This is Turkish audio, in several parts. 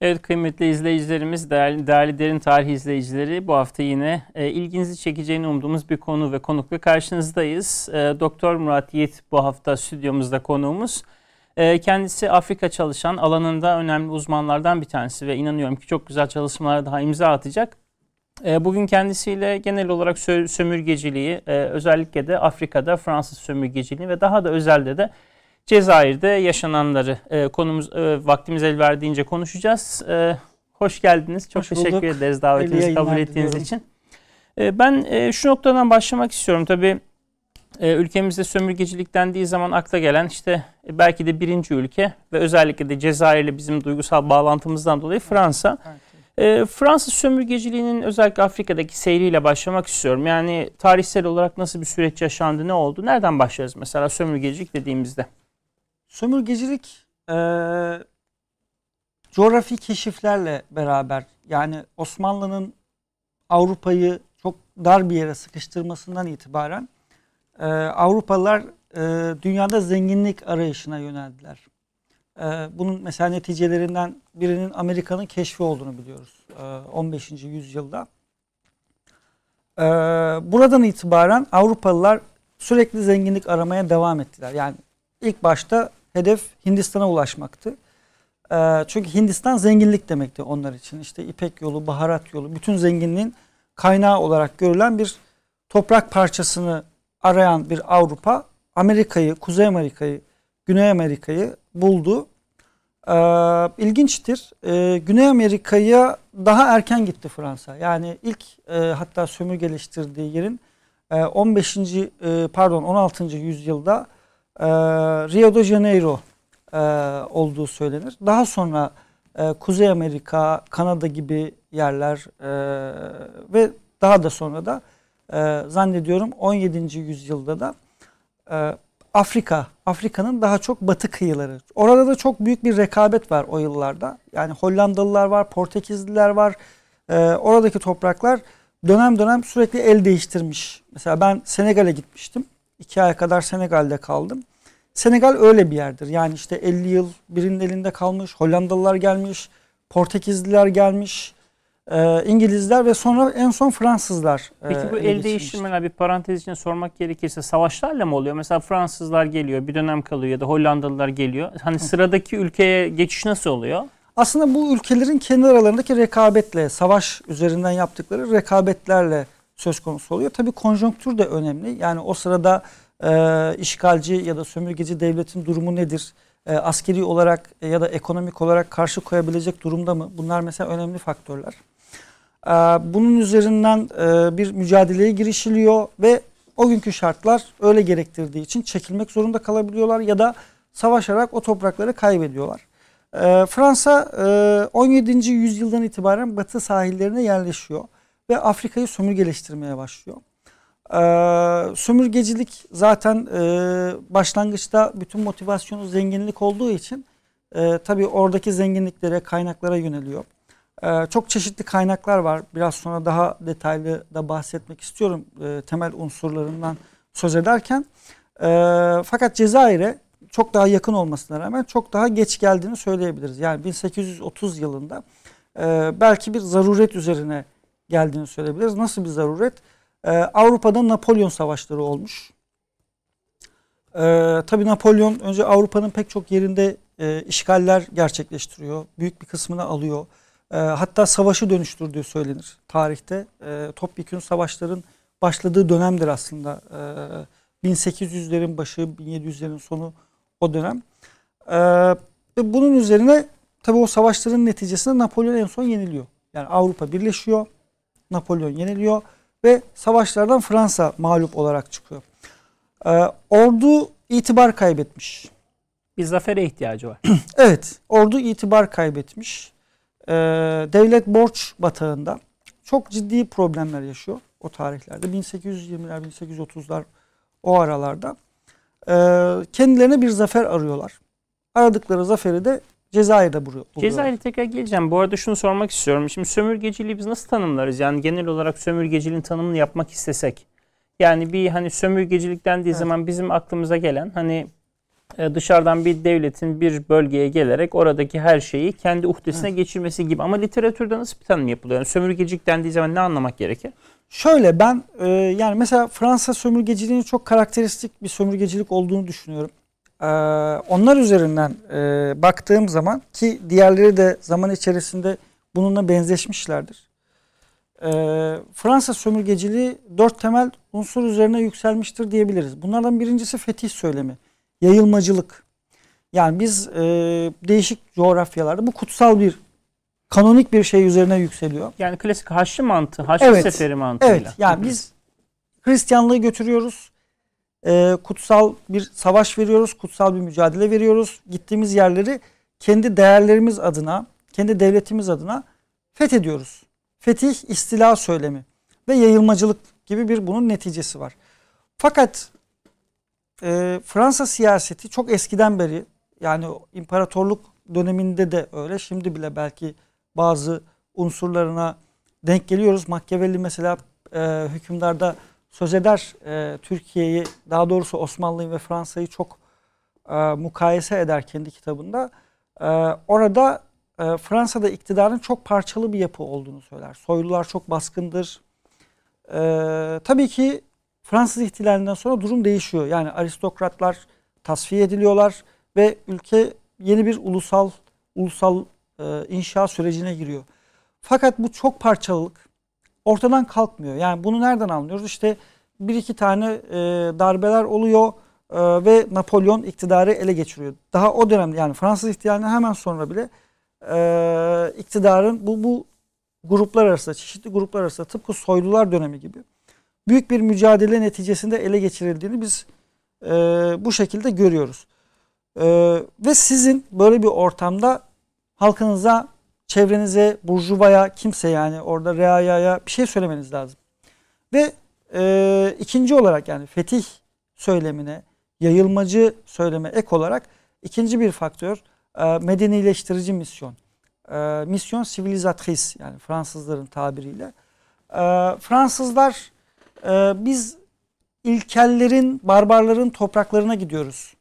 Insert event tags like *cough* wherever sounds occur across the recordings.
Evet kıymetli izleyicilerimiz, değerli, değerli Derin Tarih izleyicileri bu hafta yine e, ilginizi çekeceğini umduğumuz bir konu ve konukla karşınızdayız. E, Doktor Murat Yiğit bu hafta stüdyomuzda konuğumuz. E, kendisi Afrika çalışan alanında önemli uzmanlardan bir tanesi ve inanıyorum ki çok güzel çalışmalara daha imza atacak. E, bugün kendisiyle genel olarak sö sömürgeciliği, e, özellikle de Afrika'da Fransız sömürgeciliği ve daha da özelde de Cezayir'de yaşananları e, konumuz e, vaktimiz el verdiğince konuşacağız. E, hoş geldiniz. Çok hoş teşekkür bulduk. ederiz davetinizi kabul ettiğiniz için. E, ben e, şu noktadan başlamak istiyorum. Tabii e, ülkemizde sömürgecilik dendiği zaman akla gelen işte e, belki de birinci ülke ve özellikle de Cezayir'le bizim duygusal bağlantımızdan dolayı Fransa. E, Fransız sömürgeciliğinin özellikle Afrika'daki seyriyle başlamak istiyorum. Yani tarihsel olarak nasıl bir süreç yaşandı, ne oldu? Nereden başlarız mesela sömürgecilik dediğimizde? Sömürgecilik e, coğrafi keşiflerle beraber yani Osmanlı'nın Avrupa'yı çok dar bir yere sıkıştırmasından itibaren e, Avrupalılar e, dünyada zenginlik arayışına yöneldiler. E, bunun mesela neticelerinden birinin Amerika'nın keşfi olduğunu biliyoruz e, 15. yüzyılda. E, buradan itibaren Avrupalılar sürekli zenginlik aramaya devam ettiler. Yani ilk başta hedef Hindistan'a ulaşmaktı. Ee, çünkü Hindistan zenginlik demekti onlar için. İşte İpek yolu, baharat yolu, bütün zenginliğin kaynağı olarak görülen bir toprak parçasını arayan bir Avrupa, Amerika'yı, Kuzey Amerika'yı, Güney Amerika'yı buldu. Ee, ilginçtir. Ee, Güney Amerika'ya daha erken gitti Fransa. Yani ilk e, hatta sömürgeleştirdiği yerin e, 15. E, pardon 16. yüzyılda e, Rio de Janeiro e, olduğu söylenir. Daha sonra e, Kuzey Amerika, Kanada gibi yerler e, ve daha da sonra da zannediyorum 17. yüzyılda da Afrika, Afrika'nın daha çok batı kıyıları. Orada da çok büyük bir rekabet var o yıllarda. Yani Hollandalılar var, Portekizliler var. Oradaki topraklar dönem dönem sürekli el değiştirmiş. Mesela ben Senegal'e gitmiştim. İki ay kadar Senegal'de kaldım. Senegal öyle bir yerdir. Yani işte 50 yıl birinin elinde kalmış, Hollandalılar gelmiş, Portekizliler gelmiş, e, İngilizler ve sonra en son Fransızlar. E, Peki bu el değiştirmeler bir parantez için sormak gerekirse savaşlarla mı oluyor? Mesela Fransızlar geliyor, bir dönem kalıyor ya da Hollandalılar geliyor. Hani sıradaki ülkeye geçiş nasıl oluyor? Aslında bu ülkelerin kendi aralarındaki rekabetle, savaş üzerinden yaptıkları rekabetlerle söz konusu oluyor. Tabii konjonktür de önemli. Yani o sırada e, işgalci ya da sömürgeci devletin durumu nedir? E, askeri olarak ya da ekonomik olarak karşı koyabilecek durumda mı? Bunlar mesela önemli faktörler. E, bunun üzerinden e, bir mücadeleye girişiliyor ve o günkü şartlar öyle gerektirdiği için çekilmek zorunda kalabiliyorlar ya da savaşarak o toprakları kaybediyorlar. E, Fransa e, 17. yüzyıldan itibaren batı sahillerine yerleşiyor ve Afrika'yı sömürgeleştirmeye başlıyor. Ee, sömürgecilik zaten e, başlangıçta bütün motivasyonu zenginlik olduğu için e, tabii oradaki zenginliklere, kaynaklara yöneliyor. E, çok çeşitli kaynaklar var. Biraz sonra daha detaylı da bahsetmek istiyorum e, temel unsurlarından söz ederken. E, fakat Cezayir'e çok daha yakın olmasına rağmen çok daha geç geldiğini söyleyebiliriz. Yani 1830 yılında e, belki bir zaruret üzerine geldiğini söyleyebiliriz. Nasıl bir zaruret? Ee, Avrupa'da Napolyon savaşları olmuş. Ee, tabii Napolyon önce Avrupa'nın pek çok yerinde e, işgaller gerçekleştiriyor. Büyük bir kısmını alıyor. E, hatta savaşı dönüştürdüğü söylenir tarihte. E, topyekun savaşların başladığı dönemdir aslında. E, 1800'lerin başı, 1700'lerin sonu o dönem. E, bunun üzerine tabii o savaşların neticesinde Napolyon en son yeniliyor. Yani Avrupa birleşiyor. Napolyon yeniliyor ve savaşlardan Fransa mağlup olarak çıkıyor. Ee, ordu itibar kaybetmiş. Bir zafere ihtiyacı var. *clears throat* evet, ordu itibar kaybetmiş. Ee, devlet borç batağında çok ciddi problemler yaşıyor o tarihlerde. 1820'ler, 1830'lar o aralarda. Ee, kendilerine bir zafer arıyorlar. Aradıkları zaferi de Cezayir'de buluyor. Cezayir'e tekrar geleceğim. Bu arada şunu sormak istiyorum. Şimdi sömürgeciliği biz nasıl tanımlarız? Yani genel olarak sömürgeciliğin tanımını yapmak istesek. Yani bir hani sömürgecilik dendiği evet. zaman bizim aklımıza gelen hani e, dışarıdan bir devletin bir bölgeye gelerek oradaki her şeyi kendi uhdesine evet. geçirmesi gibi. Ama literatürde nasıl bir tanım yapılıyor? Yani sömürgecilik dendiği zaman ne anlamak gerekir? Şöyle ben e, yani mesela Fransa sömürgeciliğinin çok karakteristik bir sömürgecilik olduğunu düşünüyorum. E, onlar üzerinden e, baktığım zaman ki diğerleri de zaman içerisinde bununla benzeşmişlerdir. E, Fransa sömürgeciliği dört temel unsur üzerine yükselmiştir diyebiliriz. Bunlardan birincisi fetih söylemi, yayılmacılık. Yani biz e, değişik coğrafyalarda bu kutsal bir kanonik bir şey üzerine yükseliyor. Yani klasik Haçlı mantığı, Haçlı evet, Seferi mantığıyla. Evet yani biz Hristiyanlığı götürüyoruz. E, kutsal bir savaş veriyoruz, kutsal bir mücadele veriyoruz. Gittiğimiz yerleri kendi değerlerimiz adına, kendi devletimiz adına fethediyoruz. Fetih, istila söylemi ve yayılmacılık gibi bir bunun neticesi var. Fakat e, Fransa siyaseti çok eskiden beri yani imparatorluk döneminde de öyle, şimdi bile belki bazı unsurlarına denk geliyoruz. Machiavelli mesela e, hükümdarda söz eder e, Türkiye'yi daha doğrusu Osmanlı'yı ve Fransa'yı çok e, mukayese eder kendi kitabında. E, orada e, Fransa'da iktidarın çok parçalı bir yapı olduğunu söyler. Soylular çok baskındır. E, tabii ki Fransız ihtilalinden sonra durum değişiyor. Yani aristokratlar tasfiye ediliyorlar ve ülke yeni bir ulusal ulusal e, inşa sürecine giriyor. Fakat bu çok parçalılık ortadan kalkmıyor. Yani bunu nereden anlıyoruz? İşte bir iki tane e, darbeler oluyor e, ve Napolyon iktidarı ele geçiriyor. Daha o dönemde yani Fransız ihtilalinden hemen sonra bile e, iktidarın bu bu gruplar arasında, çeşitli gruplar arasında tıpkı soylular dönemi gibi büyük bir mücadele neticesinde ele geçirildiğini biz e, bu şekilde görüyoruz. E, ve sizin böyle bir ortamda halkınıza, çevrenize, burjuvaya, kimse yani orada reayaya bir şey söylemeniz lazım. Ve e, ikinci olarak yani fetih söylemine, yayılmacı söyleme ek olarak ikinci bir faktör e, medenileştirici misyon. E, misyon civilisatrice yani Fransızların tabiriyle. E, Fransızlar e, biz ilkellerin, barbarların topraklarına gidiyoruz.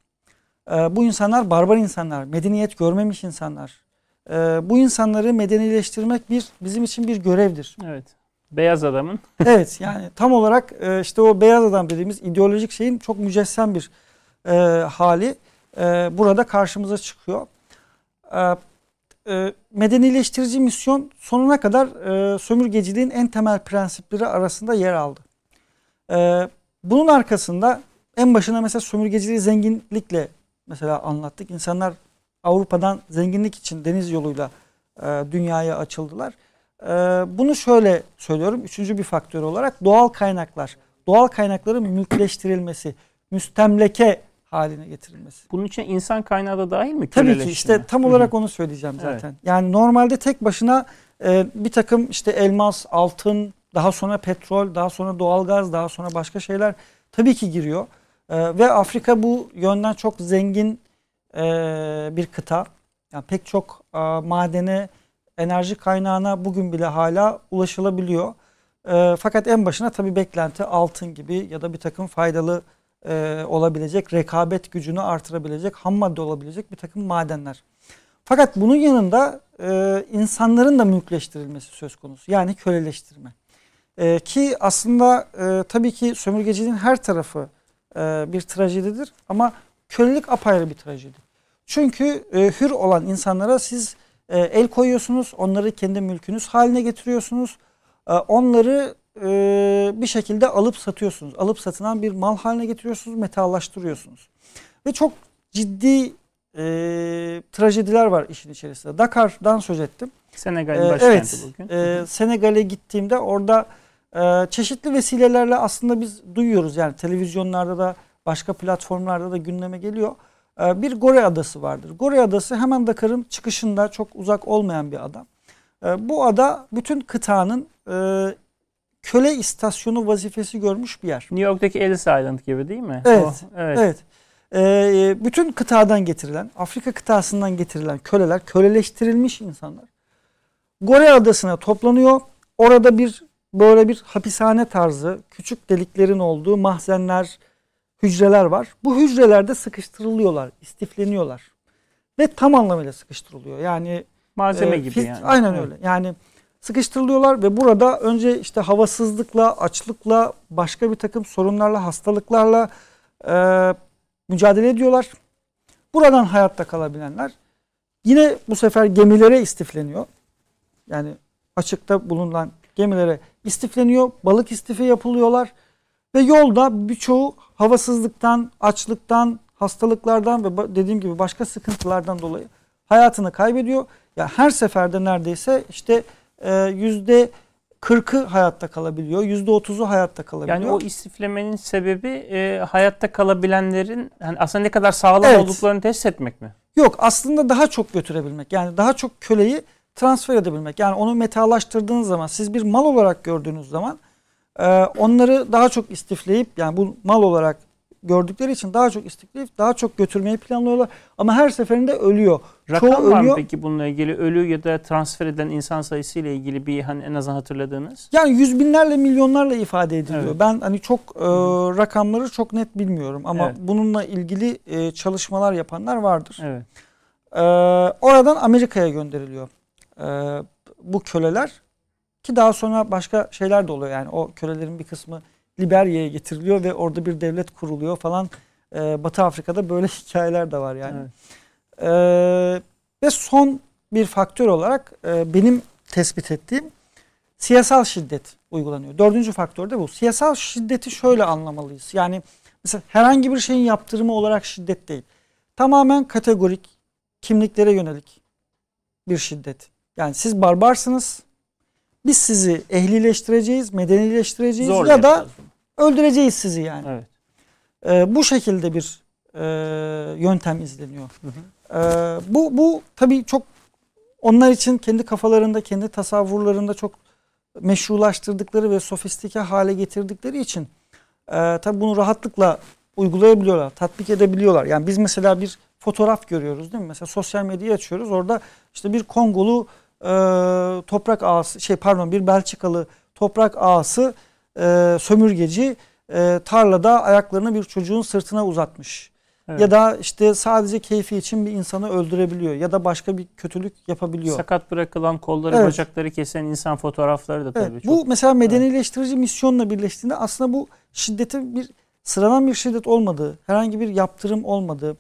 E, bu insanlar barbar insanlar, medeniyet görmemiş insanlar e, bu insanları medenileştirmek bir bizim için bir görevdir. Evet. Beyaz adamın. evet yani tam olarak e, işte o beyaz adam dediğimiz ideolojik şeyin çok mücessem bir e, hali e, burada karşımıza çıkıyor. E, e, medenileştirici misyon sonuna kadar e, sömürgeciliğin en temel prensipleri arasında yer aldı. E, bunun arkasında en başına mesela sömürgeciliği zenginlikle mesela anlattık. İnsanlar Avrupa'dan zenginlik için deniz yoluyla e, dünyaya açıldılar. E, bunu şöyle söylüyorum. Üçüncü bir faktör olarak doğal kaynaklar. Doğal kaynakların mülkleştirilmesi, müstemleke haline getirilmesi. Bunun için insan kaynağı da dahil mi? Tabii ki işte tam olarak onu söyleyeceğim zaten. Evet. Yani normalde tek başına e, bir takım işte elmas, altın, daha sonra petrol, daha sonra doğalgaz, daha sonra başka şeyler tabii ki giriyor. E, ve Afrika bu yönden çok zengin e, bir kıta. Yani pek çok e, madene, enerji kaynağına bugün bile hala ulaşılabiliyor. E, fakat en başına tabii beklenti altın gibi ya da bir takım faydalı e, olabilecek, rekabet gücünü artırabilecek, ham madde olabilecek bir takım madenler. Fakat bunun yanında e, insanların da mülkleştirilmesi söz konusu. Yani köleleştirme. E, ki aslında e, tabii ki sömürgeciliğin her tarafı e, bir trajedidir ama kölelik apayrı bir trajedi. Çünkü e, hür olan insanlara siz e, el koyuyorsunuz, onları kendi mülkünüz haline getiriyorsunuz. E, onları e, bir şekilde alıp satıyorsunuz. Alıp satılan bir mal haline getiriyorsunuz, metallaştırıyorsunuz. Ve çok ciddi e, trajediler var işin içerisinde. Dakar'dan söz ettim. Senegal'in e, başkenti evet, bugün. E, Senegal'e gittiğimde orada e, çeşitli vesilelerle aslında biz duyuyoruz. Yani televizyonlarda da başka platformlarda da gündeme geliyor. Ee, bir Gore Adası vardır. Gore Adası hemen Dakar'ın çıkışında çok uzak olmayan bir ada. Ee, bu ada bütün kıtanın e, köle istasyonu vazifesi görmüş bir yer. New York'taki Ellis Island gibi değil mi? Evet. O, evet. evet. Ee, bütün kıtadan getirilen, Afrika kıtasından getirilen köleler, köleleştirilmiş insanlar. Gore Adası'na toplanıyor. Orada bir böyle bir hapishane tarzı, küçük deliklerin olduğu mahzenler, hücreler var. Bu hücrelerde sıkıştırılıyorlar, istifleniyorlar. Ve tam anlamıyla sıkıştırılıyor. Yani malzeme e, gibi yani. Aynen evet. öyle. Yani sıkıştırılıyorlar ve burada önce işte havasızlıkla, açlıkla, başka bir takım sorunlarla, hastalıklarla e, mücadele ediyorlar. Buradan hayatta kalabilenler yine bu sefer gemilere istifleniyor. Yani açıkta bulunan gemilere istifleniyor. Balık istifi yapılıyorlar. Ve yolda birçoğu havasızlıktan, açlıktan, hastalıklardan ve dediğim gibi başka sıkıntılardan dolayı hayatını kaybediyor. Ya her seferde neredeyse işte e, yüzde 40'ı hayatta kalabiliyor. Yüzde 30'u hayatta kalabiliyor. Yani o istiflemenin sebebi e, hayatta kalabilenlerin yani aslında ne kadar sağlam evet. olduklarını test etmek mi? Yok aslında daha çok götürebilmek. Yani daha çok köleyi transfer edebilmek. Yani onu metalaştırdığınız zaman siz bir mal olarak gördüğünüz zaman e, onları daha çok istifleyip yani bu mal olarak gördükleri için daha çok istifleyip daha çok götürmeyi planlıyorlar. Ama her seferinde ölüyor. Rakam Çoğu var ölüyor. mı peki bununla ilgili? Ölü ya da transfer edilen insan sayısı ile ilgili bir hani en azından hatırladığınız? Yani yüz binlerle milyonlarla ifade ediliyor. Evet. Ben hani çok e, rakamları çok net bilmiyorum ama evet. bununla ilgili e, çalışmalar yapanlar vardır. Evet. E, oradan Amerika'ya gönderiliyor e, bu köleler ki daha sonra başka şeyler de oluyor yani o kölelerin bir kısmı Liberya'ya getiriliyor ve orada bir devlet kuruluyor falan. E, Batı Afrika'da böyle *laughs* hikayeler de var yani. Evet. E, ve son bir faktör olarak e, benim tespit ettiğim siyasal şiddet uygulanıyor. Dördüncü faktör de bu. Siyasal şiddeti şöyle anlamalıyız. Yani mesela herhangi bir şeyin yaptırımı olarak şiddet değil. Tamamen kategorik, kimliklere yönelik bir şiddet. Yani siz barbarsınız. Biz sizi ehlileştireceğiz, medenileştireceğiz Zor ya da öldüreceğiz sizi yani. Evet. Ee, bu şekilde bir e, yöntem izleniyor. Hı hı. Ee, bu bu tabii çok onlar için kendi kafalarında, kendi tasavvurlarında çok meşrulaştırdıkları ve sofistike hale getirdikleri için e, tabii bunu rahatlıkla uygulayabiliyorlar, tatbik edebiliyorlar. Yani biz mesela bir fotoğraf görüyoruz değil mi? Mesela sosyal medyayı açıyoruz. Orada işte bir Kongolu e, toprak ağası, şey pardon bir Belçikalı toprak ağası e, sömürgeci e, tarlada ayaklarını bir çocuğun sırtına uzatmış. Evet. Ya da işte sadece keyfi için bir insanı öldürebiliyor ya da başka bir kötülük yapabiliyor. Sakat bırakılan kolları evet. bacakları kesen insan fotoğrafları da tabii evet. çok. Bu mesela medenileştirici evet. misyonla birleştiğinde aslında bu şiddetin bir sıradan bir şiddet olmadığı, herhangi bir yaptırım olmadığı,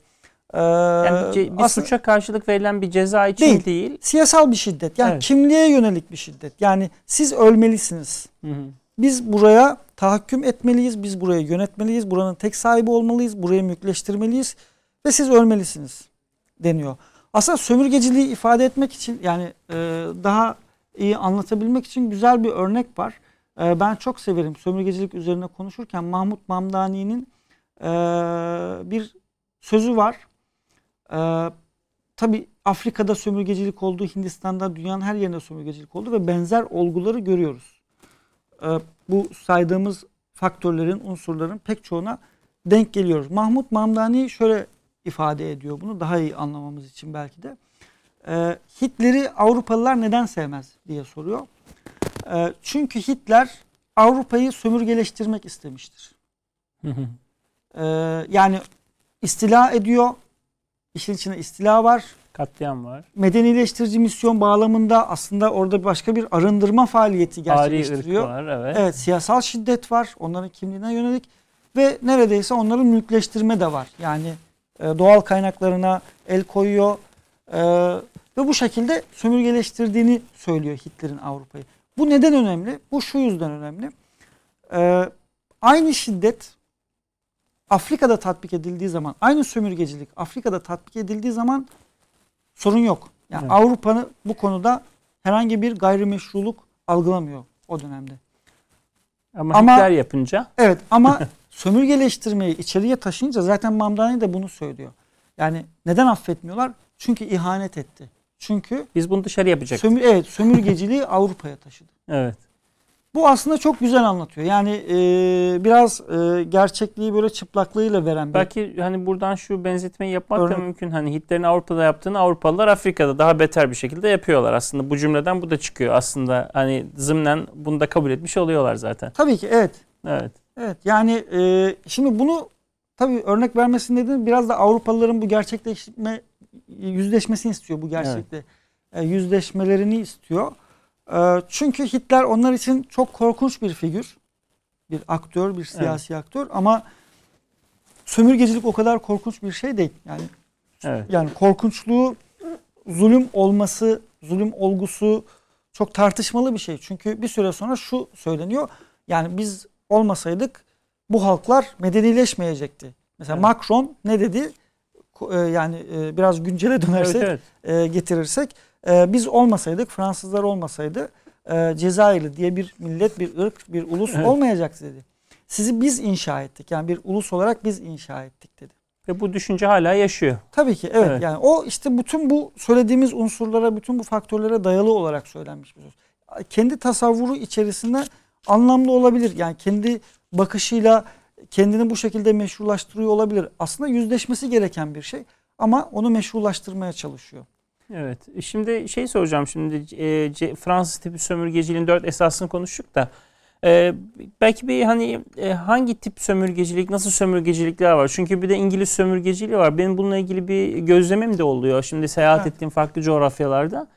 ee, yani bir aslında, suça karşılık verilen bir ceza için değil. değil. Siyasal bir şiddet. Yani evet. kimliğe yönelik bir şiddet. Yani siz ölmelisiniz. Hı hı. Biz buraya tahakküm etmeliyiz. Biz burayı yönetmeliyiz. Buranın tek sahibi olmalıyız. Burayı mülkleştirmeliyiz. Ve siz ölmelisiniz deniyor. Aslında sömürgeciliği ifade etmek için yani e, daha iyi anlatabilmek için güzel bir örnek var. E, ben çok severim sömürgecilik üzerine konuşurken Mahmut Mamdani'nin e, bir sözü var. Ee, tabii Afrika'da sömürgecilik oldu, Hindistan'da dünyanın her yerinde sömürgecilik oldu ve benzer olguları görüyoruz. Ee, bu saydığımız faktörlerin, unsurların pek çoğuna denk geliyoruz. Mahmut Mamdani şöyle ifade ediyor bunu daha iyi anlamamız için belki de. Ee, Hitler'i Avrupalılar neden sevmez diye soruyor. Ee, çünkü Hitler Avrupa'yı sömürgeleştirmek istemiştir. ee, yani istila ediyor, İşin içinde istila var. Katliam var. Medenileştirici misyon bağlamında aslında orada başka bir arındırma faaliyeti gerçekleştiriyor. var, evet. Evet, siyasal şiddet var. Onların kimliğine yönelik ve neredeyse onların mülkleştirme de var. Yani e, doğal kaynaklarına el koyuyor e, ve bu şekilde sömürgeleştirdiğini söylüyor Hitler'in Avrupa'yı. Bu neden önemli? Bu şu yüzden önemli. E, aynı şiddet Afrika'da tatbik edildiği zaman aynı sömürgecilik Afrika'da tatbik edildiği zaman sorun yok. Yani evet. Avrupa'nın bu konuda herhangi bir gayrimeşruluk algılamıyor o dönemde. Ama, ama Hitler yapınca? Evet ama *laughs* sömürgeleştirmeyi içeriye taşıyınca zaten Mamdani de bunu söylüyor. Yani neden affetmiyorlar? Çünkü ihanet etti. Çünkü biz bunu dışarı yapacaktık. Sömür, evet, sömürgeciliği *laughs* Avrupa'ya taşıdı. Evet. Bu aslında çok güzel anlatıyor. Yani e, biraz e, gerçekliği böyle çıplaklığıyla veren bir Belki hani buradan şu benzetmeyi yapmak örnek. da mümkün. Hani Hitler'in Avrupa'da yaptığını Avrupalılar Afrika'da daha beter bir şekilde yapıyorlar. Aslında bu cümleden bu da çıkıyor. Aslında hani zımnen bunu da kabul etmiş oluyorlar zaten. Tabii ki evet. Evet. Evet yani e, şimdi bunu tabii örnek vermesinin nedeni biraz da Avrupalıların bu gerçekleşme yüzleşmesini istiyor bu gerçekle. Evet. yüzleşmelerini istiyor. E, çünkü Hitler onlar için çok korkunç bir figür. Bir aktör, bir siyasi evet. aktör ama sömürgecilik o kadar korkunç bir şey değil. Yani evet. yani korkunçluğu zulüm olması, zulüm olgusu çok tartışmalı bir şey. Çünkü bir süre sonra şu söyleniyor. Yani biz olmasaydık bu halklar medenileşmeyecekti. Mesela evet. Macron ne dedi? E, yani e, biraz güncele dönersek, evet, evet. E, biz olmasaydık, Fransızlar olmasaydı Cezayirli diye bir millet, bir ırk, bir ulus evet. olmayacaktı dedi. Sizi biz inşa ettik. Yani bir ulus olarak biz inşa ettik dedi. Ve bu düşünce hala yaşıyor. Tabii ki evet. evet. Yani o işte bütün bu söylediğimiz unsurlara, bütün bu faktörlere dayalı olarak söylenmiş bir söz. Kendi tasavvuru içerisinde anlamlı olabilir. Yani kendi bakışıyla kendini bu şekilde meşrulaştırıyor olabilir. Aslında yüzleşmesi gereken bir şey ama onu meşrulaştırmaya çalışıyor. Evet. Şimdi şey soracağım şimdi e, Fransız tipi sömürgeciliğin dört esasını konuştuk da ee, belki bir hani e, hangi tip sömürgecilik, nasıl sömürgecilikler var? Çünkü bir de İngiliz sömürgeciliği var. Benim bununla ilgili bir gözlemim de oluyor. Şimdi seyahat evet. ettiğim farklı coğrafyalarda.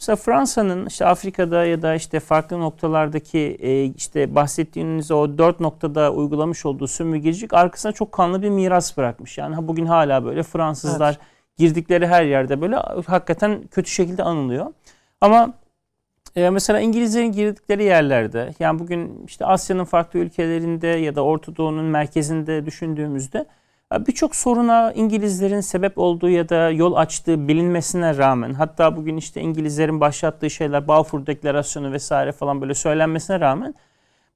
Mesela Fransa'nın işte Afrika'da ya da işte farklı noktalardaki e, işte bahsettiğiniz o dört noktada uygulamış olduğu sömürgecilik arkasına çok kanlı bir miras bırakmış. Yani bugün hala böyle Fransızlar evet. Girdikleri her yerde böyle hakikaten kötü şekilde anılıyor. Ama e, mesela İngilizlerin girdikleri yerlerde yani bugün işte Asya'nın farklı ülkelerinde ya da Orta Doğu'nun merkezinde düşündüğümüzde e, birçok soruna İngilizlerin sebep olduğu ya da yol açtığı bilinmesine rağmen hatta bugün işte İngilizlerin başlattığı şeyler Balfour Deklarasyonu vesaire falan böyle söylenmesine rağmen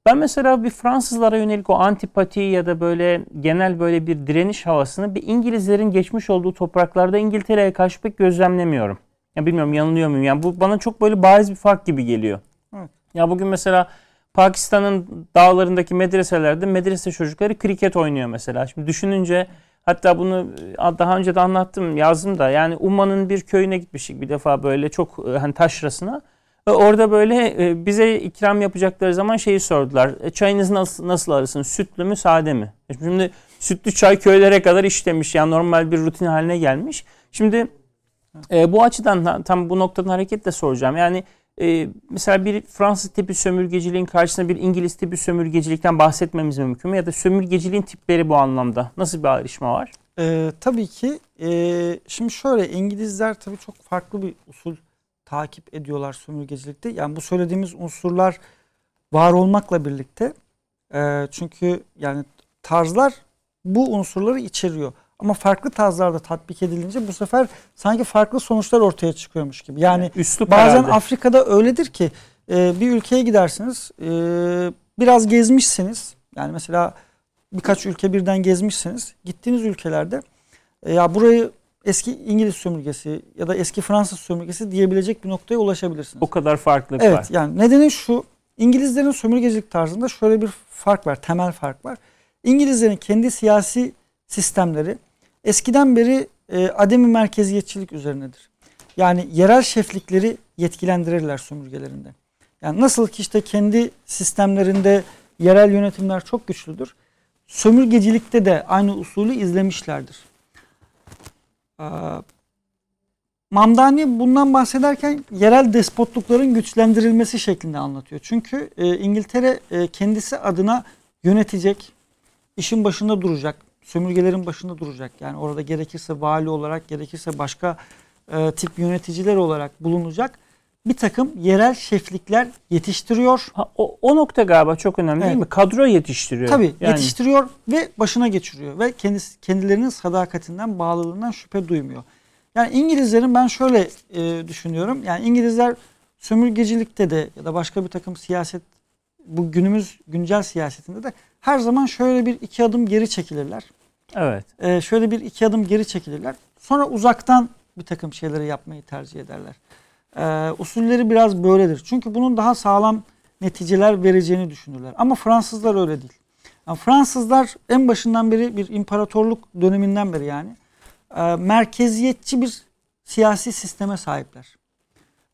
ben mesela bir Fransızlara yönelik o antipati ya da böyle genel böyle bir direniş havasını bir İngilizlerin geçmiş olduğu topraklarda İngiltere'ye karşı pek gözlemlemiyorum. Ya bilmiyorum yanılıyor muyum? Yani bu bana çok böyle bariz bir fark gibi geliyor. Evet. Ya bugün mesela Pakistan'ın dağlarındaki medreselerde medrese çocukları kriket oynuyor mesela. Şimdi düşününce hatta bunu e, daha önce de anlattım yazdım da yani Umman'ın bir köyüne gitmiştik bir defa böyle çok e, hani taşrasına. Orada böyle e, bize ikram yapacakları zaman şeyi sordular. Çayınız nasıl, nasıl arasın? Sütlü mü sade mi? Şimdi sütlü çay köylere kadar işlemiş. Yani normal bir rutin haline gelmiş. Şimdi e, bu açıdan tam bu noktadan hareketle soracağım. Yani e, mesela bir Fransız tipi sömürgeciliğin karşısında bir İngiliz tipi sömürgecilikten bahsetmemiz mümkün mü? Ya da sömürgeciliğin tipleri bu anlamda nasıl bir ayrışma var? E, tabii ki. E, şimdi şöyle İngilizler tabii çok farklı bir usul takip ediyorlar sömürgecilikte. Yani bu söylediğimiz unsurlar var olmakla birlikte e, çünkü yani tarzlar bu unsurları içeriyor. Ama farklı tarzlarda tatbik edilince bu sefer sanki farklı sonuçlar ortaya çıkıyormuş gibi. Yani Üslup bazen herhalde. Afrika'da öyledir ki e, bir ülkeye gidersiniz e, biraz gezmişsiniz. Yani mesela birkaç ülke birden gezmişsiniz. Gittiğiniz ülkelerde e, ya burayı eski İngiliz sömürgesi ya da eski Fransız sömürgesi diyebilecek bir noktaya ulaşabilirsiniz. O kadar farklılık evet, var. Evet yani nedeni şu İngilizlerin sömürgecilik tarzında şöyle bir fark var, temel fark var. İngilizlerin kendi siyasi sistemleri eskiden beri e, ademi merkeziyetçilik üzerinedir. Yani yerel şeflikleri yetkilendirirler sömürgelerinde. Yani nasıl ki işte kendi sistemlerinde yerel yönetimler çok güçlüdür. Sömürgecilikte de aynı usulü izlemişlerdir. Ee, Mamdani bundan bahsederken yerel despotlukların güçlendirilmesi şeklinde anlatıyor. Çünkü e, İngiltere e, kendisi adına yönetecek, işin başında duracak, sömürgelerin başında duracak. Yani orada gerekirse vali olarak, gerekirse başka e, tip yöneticiler olarak bulunacak bir takım yerel şeflikler yetiştiriyor. Ha, o, o nokta galiba çok önemli evet. değil mi? Kadro yetiştiriyor. Tabii yani. yetiştiriyor ve başına geçiriyor ve kendisi, kendilerinin sadakatinden, bağlılığından şüphe duymuyor. Yani İngilizlerin ben şöyle e, düşünüyorum. Yani İngilizler sömürgecilikte de ya da başka bir takım siyaset bu günümüz güncel siyasetinde de her zaman şöyle bir iki adım geri çekilirler. Evet. Ee, şöyle bir iki adım geri çekilirler. Sonra uzaktan bir takım şeyleri yapmayı tercih ederler. Ee, usulleri biraz böyledir. Çünkü bunun daha sağlam neticeler vereceğini düşünürler. Ama Fransızlar öyle değil. Yani Fransızlar en başından beri bir imparatorluk döneminden beri yani e, merkeziyetçi bir siyasi sisteme sahipler.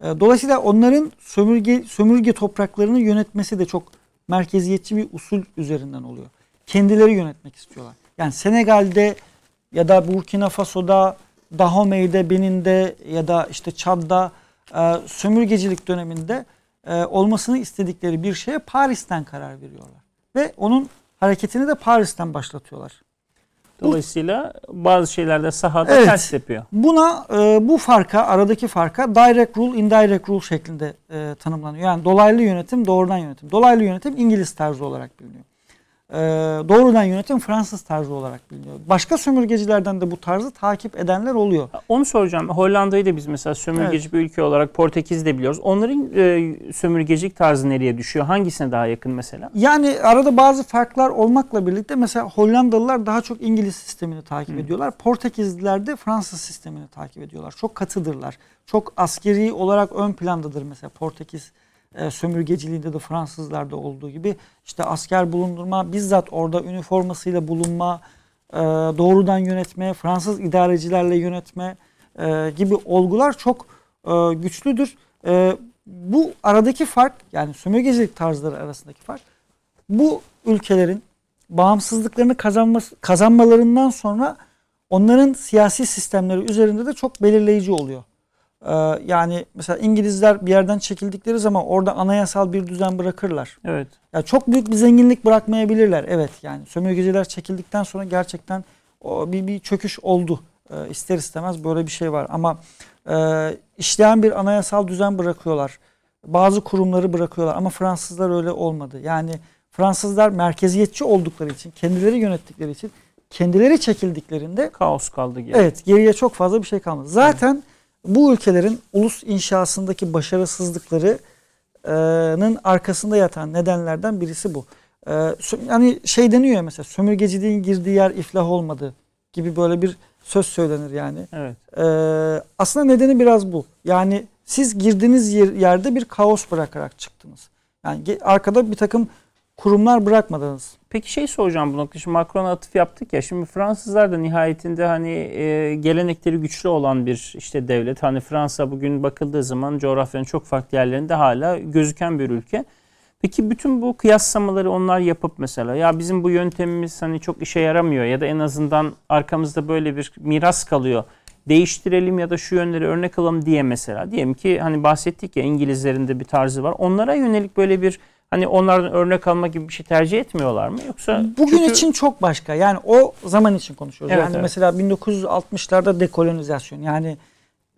E, dolayısıyla onların sömürge sömürge topraklarını yönetmesi de çok merkeziyetçi bir usul üzerinden oluyor. Kendileri yönetmek istiyorlar. Yani Senegal'de ya da Burkina Faso'da, Dahome'de, Benin'de ya da işte Çad'da e, sömürgecilik döneminde e, olmasını istedikleri bir şeye Paris'ten karar veriyorlar. Ve onun hareketini de Paris'ten başlatıyorlar. Dolayısıyla bazı şeylerde sahada evet, ters yapıyor. Buna e, bu farka aradaki farka direct rule indirect rule şeklinde e, tanımlanıyor. Yani dolaylı yönetim doğrudan yönetim. Dolaylı yönetim İngiliz tarzı olarak biliniyor e, doğrudan yönetim Fransız tarzı olarak biliniyor. Başka sömürgecilerden de bu tarzı takip edenler oluyor. Onu soracağım. Hollanda'yı da biz mesela sömürgeci evet. bir ülke olarak Portekiz'i de biliyoruz. Onların e, sömürgecilik tarzı nereye düşüyor? Hangisine daha yakın mesela? Yani arada bazı farklar olmakla birlikte mesela Hollandalılar daha çok İngiliz sistemini takip Hı. ediyorlar. Portekizliler de Fransız sistemini takip ediyorlar. Çok katıdırlar. Çok askeri olarak ön plandadır mesela Portekiz e, sömürgeciliğinde de Fransızlarda olduğu gibi işte asker bulundurma, bizzat orada üniformasıyla bulunma, e, doğrudan yönetme, Fransız idarecilerle yönetme e, gibi olgular çok e, güçlüdür. Bu aradaki fark yani sömürgecilik tarzları arasındaki fark bu ülkelerin bağımsızlıklarını kazanması, kazanmalarından sonra onların siyasi sistemleri üzerinde de çok belirleyici oluyor. Ee, yani mesela İngilizler bir yerden çekildikleri zaman orada anayasal bir düzen bırakırlar. Evet. Ya çok büyük bir zenginlik bırakmayabilirler. Evet yani sömürgeciler çekildikten sonra gerçekten o bir, bir çöküş oldu. E, ister istemez böyle bir şey var ama e, işleyen bir anayasal düzen bırakıyorlar. Bazı kurumları bırakıyorlar ama Fransızlar öyle olmadı. Yani Fransızlar merkeziyetçi oldukları için, kendileri yönettikleri için kendileri çekildiklerinde kaos kaldı geriye. Evet, geriye çok fazla bir şey kalmadı. Zaten evet bu ülkelerin ulus inşasındaki başarısızlıklarının arkasında yatan nedenlerden birisi bu. Yani şey deniyor mesela sömürgeciliğin girdiği yer iflah olmadı gibi böyle bir söz söylenir yani. Evet. Aslında nedeni biraz bu. Yani siz girdiğiniz yer, yerde bir kaos bırakarak çıktınız. Yani arkada bir takım kurumlar bırakmadınız. Peki şey soracağım bu noktada. Şimdi Macron'a atıf yaptık ya. Şimdi Fransızlar da nihayetinde hani e, gelenekleri güçlü olan bir işte devlet. Hani Fransa bugün bakıldığı zaman coğrafyanın çok farklı yerlerinde hala gözüken bir ülke. Peki bütün bu kıyaslamaları onlar yapıp mesela ya bizim bu yöntemimiz hani çok işe yaramıyor ya da en azından arkamızda böyle bir miras kalıyor. Değiştirelim ya da şu yönleri örnek alalım diye mesela. Diyelim ki hani bahsettik ya İngilizlerin de bir tarzı var. Onlara yönelik böyle bir Hani onlardan örnek alma gibi bir şey tercih etmiyorlar mı yoksa? Bugün çünkü... için çok başka. Yani o zaman için konuşuyoruz. Evet, yani evet. mesela 1960'larda dekolonizasyon yani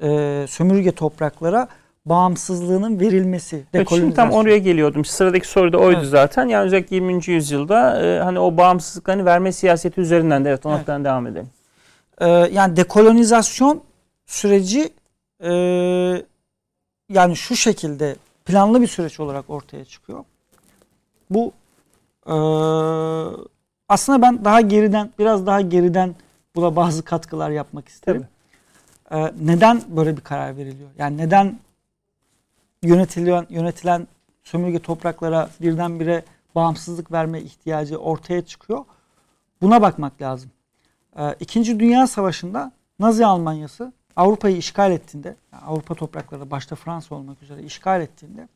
e, sömürge topraklara bağımsızlığının verilmesi. Evet, şimdi tam oraya geliyordum. Sıradaki soru da oydu evet. zaten. Yani özellikle 20. yüzyılda e, hani o bağımsızlıklarını verme siyaseti üzerinden de evet o evet. devam edelim. E, yani dekolonizasyon süreci e, yani şu şekilde planlı bir süreç olarak ortaya çıkıyor. Bu e, aslında ben daha geriden biraz daha geriden buna bazı katkılar yapmak isterim. E, neden böyle bir karar veriliyor? Yani neden yönetiliyor yönetilen sömürge topraklara birdenbire bağımsızlık verme ihtiyacı ortaya çıkıyor? Buna bakmak lazım. E, İkinci Dünya Savaşı'nda Nazi Almanyası Avrupa'yı işgal ettiğinde, yani Avrupa toprakları başta Fransa olmak üzere işgal ettiğinde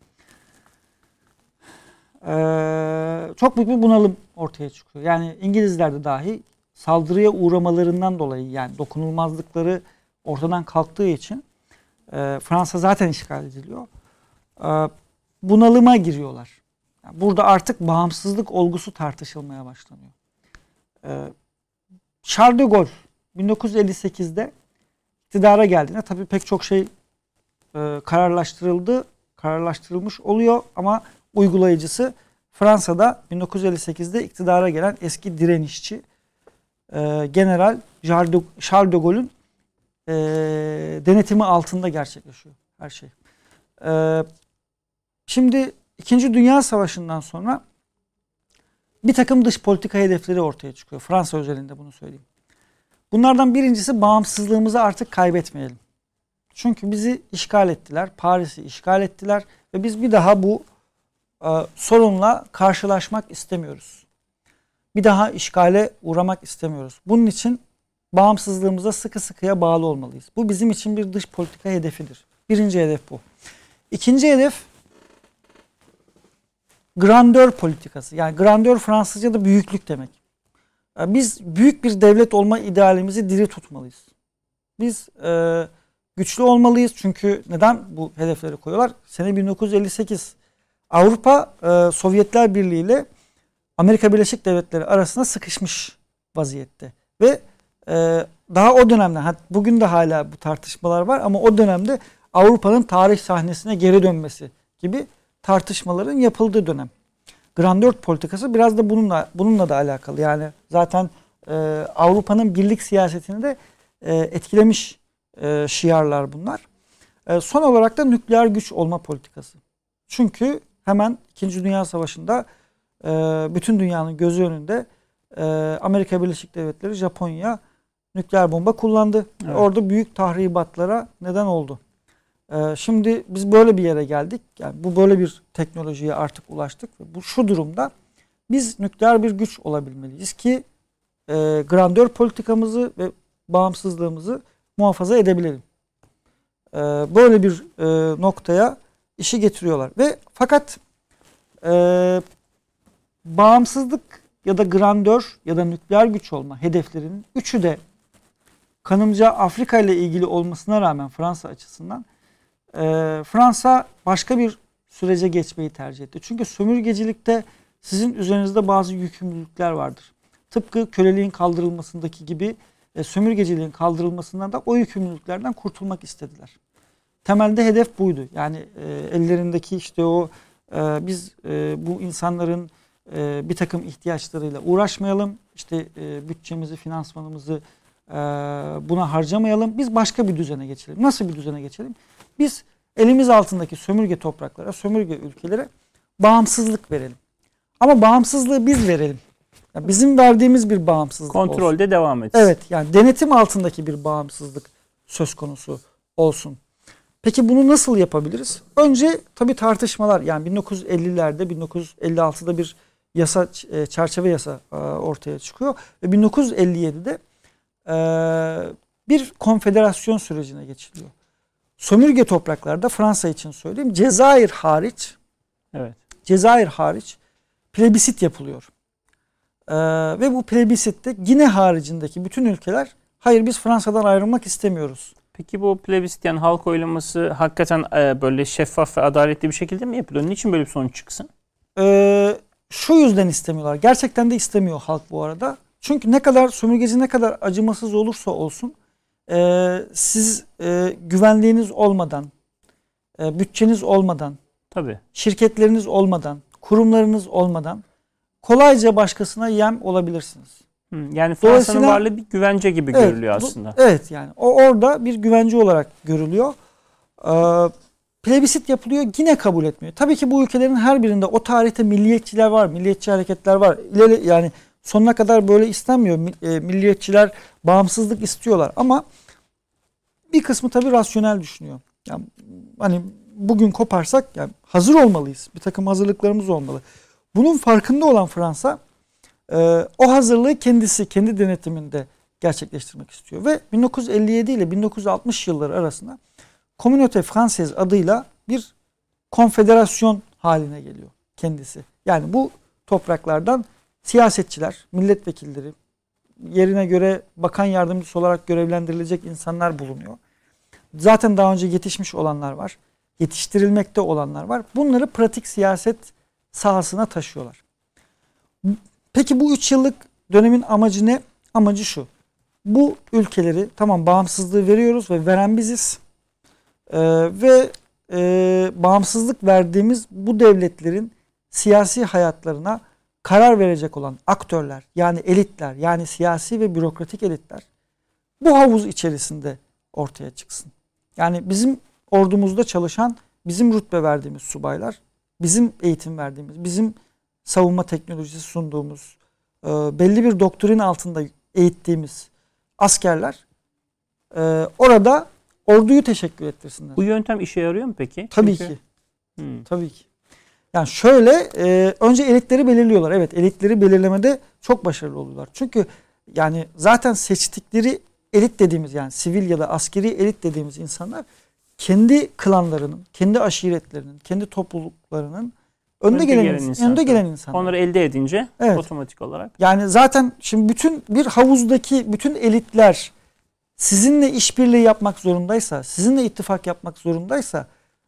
ee, çok büyük bir bunalım ortaya çıkıyor. Yani İngilizler de dahi saldırıya uğramalarından dolayı yani dokunulmazlıkları ortadan kalktığı için e, Fransa zaten işgal ediliyor. E, bunalıma giriyorlar. Yani burada artık bağımsızlık olgusu tartışılmaya başlanıyor. E, Charles de Gaulle 1958'de iktidara geldiğinde tabii pek çok şey e, kararlaştırıldı, kararlaştırılmış oluyor ama uygulayıcısı Fransa'da 1958'de iktidara gelen eski direnişçi e, General Charles de Gaulle'ün e, denetimi altında gerçekleşiyor her şey. E, şimdi İkinci Dünya Savaşı'ndan sonra bir takım dış politika hedefleri ortaya çıkıyor. Fransa özelinde bunu söyleyeyim. Bunlardan birincisi bağımsızlığımızı artık kaybetmeyelim. Çünkü bizi işgal ettiler. Paris'i işgal ettiler. Ve biz bir daha bu e, sorunla karşılaşmak istemiyoruz. Bir daha işgale uğramak istemiyoruz. Bunun için bağımsızlığımıza sıkı sıkıya bağlı olmalıyız. Bu bizim için bir dış politika hedefidir. Birinci hedef bu. İkinci hedef grandeur politikası. Yani grandeur Fransızca'da büyüklük demek. E, biz büyük bir devlet olma idealimizi diri tutmalıyız. Biz e, güçlü olmalıyız çünkü neden bu hedefleri koyuyorlar? Sene 1958 Avrupa e, Sovyetler Birliği ile Amerika Birleşik Devletleri arasında sıkışmış vaziyette ve e, daha o dönemde bugün de hala bu tartışmalar var ama o dönemde Avrupa'nın tarih sahnesine geri dönmesi gibi tartışmaların yapıldığı dönem. Grandeur politikası biraz da bununla bununla da alakalı. Yani zaten e, Avrupa'nın birlik siyasetini de e, etkilemiş e, şiarlar bunlar. E, son olarak da nükleer güç olma politikası. Çünkü hemen 2. Dünya Savaşı'nda e, bütün dünyanın gözü önünde e, Amerika Birleşik Devletleri Japonya nükleer bomba kullandı. Evet. Orada büyük tahribatlara neden oldu. Ee, şimdi biz böyle bir yere geldik. Yani bu böyle bir teknolojiye artık ulaştık. Ve bu şu durumda biz nükleer bir güç olabilmeliyiz ki e, grandör politikamızı ve bağımsızlığımızı muhafaza edebilelim. E, böyle bir e, noktaya işi getiriyorlar. Ve fakat e, bağımsızlık ya da grandör ya da nükleer güç olma hedeflerinin üçü de kanımca Afrika ile ilgili olmasına rağmen Fransa açısından e, Fransa başka bir sürece geçmeyi tercih etti. Çünkü sömürgecilikte sizin üzerinizde bazı yükümlülükler vardır. Tıpkı köleliğin kaldırılmasındaki gibi e, sömürgeciliğin kaldırılmasından da o yükümlülüklerden kurtulmak istediler. Temelde hedef buydu. Yani e, ellerindeki işte o e, biz e, bu insanların e, bir takım ihtiyaçlarıyla uğraşmayalım. İşte e, bütçemizi, finansmanımızı e, buna harcamayalım. Biz başka bir düzene geçelim. Nasıl bir düzene geçelim? Biz elimiz altındaki sömürge topraklara, sömürge ülkelere bağımsızlık verelim. Ama bağımsızlığı biz verelim. Yani bizim verdiğimiz bir bağımsızlık Kontrolde olsun. devam etsin. Evet yani denetim altındaki bir bağımsızlık söz konusu olsun. Peki bunu nasıl yapabiliriz? Önce tabii tartışmalar yani 1950'lerde 1956'da bir yasa e, çerçeve yasa e, ortaya çıkıyor ve 1957'de e, bir konfederasyon sürecine geçiliyor sömürge topraklarda Fransa için söyleyeyim Cezayir hariç evet. Cezayir hariç plebisit yapılıyor. Ee, ve bu plebisitte Gine haricindeki bütün ülkeler hayır biz Fransa'dan ayrılmak istemiyoruz. Peki bu plebisit yani halk oylaması hakikaten e, böyle şeffaf ve adaletli bir şekilde mi yapılıyor? Niçin böyle bir sonuç çıksın? Ee, şu yüzden istemiyorlar. Gerçekten de istemiyor halk bu arada. Çünkü ne kadar sömürgeci ne kadar acımasız olursa olsun e, siz e, güvenliğiniz olmadan, e, bütçeniz olmadan, Tabii. şirketleriniz olmadan, kurumlarınız olmadan kolayca başkasına yem olabilirsiniz. Yani Fransa'nın varlığı bir güvence gibi evet, görülüyor aslında. Bu, evet yani o orada bir güvence olarak görülüyor. Ee, plebisit yapılıyor yine kabul etmiyor. Tabii ki bu ülkelerin her birinde o tarihte milliyetçiler var, milliyetçi hareketler var. İleri yani sonuna kadar böyle istenmiyor. E, milliyetçiler bağımsızlık istiyorlar ama bir kısmı tabii rasyonel düşünüyor. Yani hani bugün koparsak yani hazır olmalıyız. Bir takım hazırlıklarımız olmalı. Bunun farkında olan Fransa e, o hazırlığı kendisi kendi denetiminde gerçekleştirmek istiyor. Ve 1957 ile 1960 yılları arasında Communauté Française adıyla bir konfederasyon haline geliyor kendisi. Yani bu topraklardan siyasetçiler, milletvekilleri, yerine göre bakan yardımcısı olarak görevlendirilecek insanlar bulunuyor. Zaten daha önce yetişmiş olanlar var. Yetiştirilmekte olanlar var. Bunları pratik siyaset sahasına taşıyorlar. Peki bu üç yıllık dönemin amacı ne? Amacı şu. Bu ülkeleri tamam bağımsızlığı veriyoruz ve veren biziz. Ee, ve e, bağımsızlık verdiğimiz bu devletlerin siyasi hayatlarına karar verecek olan aktörler yani elitler yani siyasi ve bürokratik elitler bu havuz içerisinde ortaya çıksın. Yani bizim ordumuzda çalışan bizim rütbe verdiğimiz subaylar, bizim eğitim verdiğimiz, bizim savunma teknolojisi sunduğumuz, e, belli bir doktrin altında eğittiğimiz askerler e, orada orduyu teşekkür ettirsinler. Bu yöntem işe yarıyor mu peki? Tabii Çünkü... ki. Hmm. Tabii ki. Yani şöyle e, önce elitleri belirliyorlar. Evet elitleri belirlemede çok başarılı oluyorlar. Çünkü yani zaten seçtikleri elit dediğimiz yani sivil ya da askeri elit dediğimiz insanlar kendi klanlarının, kendi aşiretlerinin, kendi topluluklarının önde, Önde gelen, gelen insan, insan, önde gelen insanlar. Onları elde edince Evet. otomatik olarak. Yani zaten şimdi bütün bir havuzdaki bütün elitler sizinle işbirliği yapmak zorundaysa, sizinle ittifak yapmak zorundaysa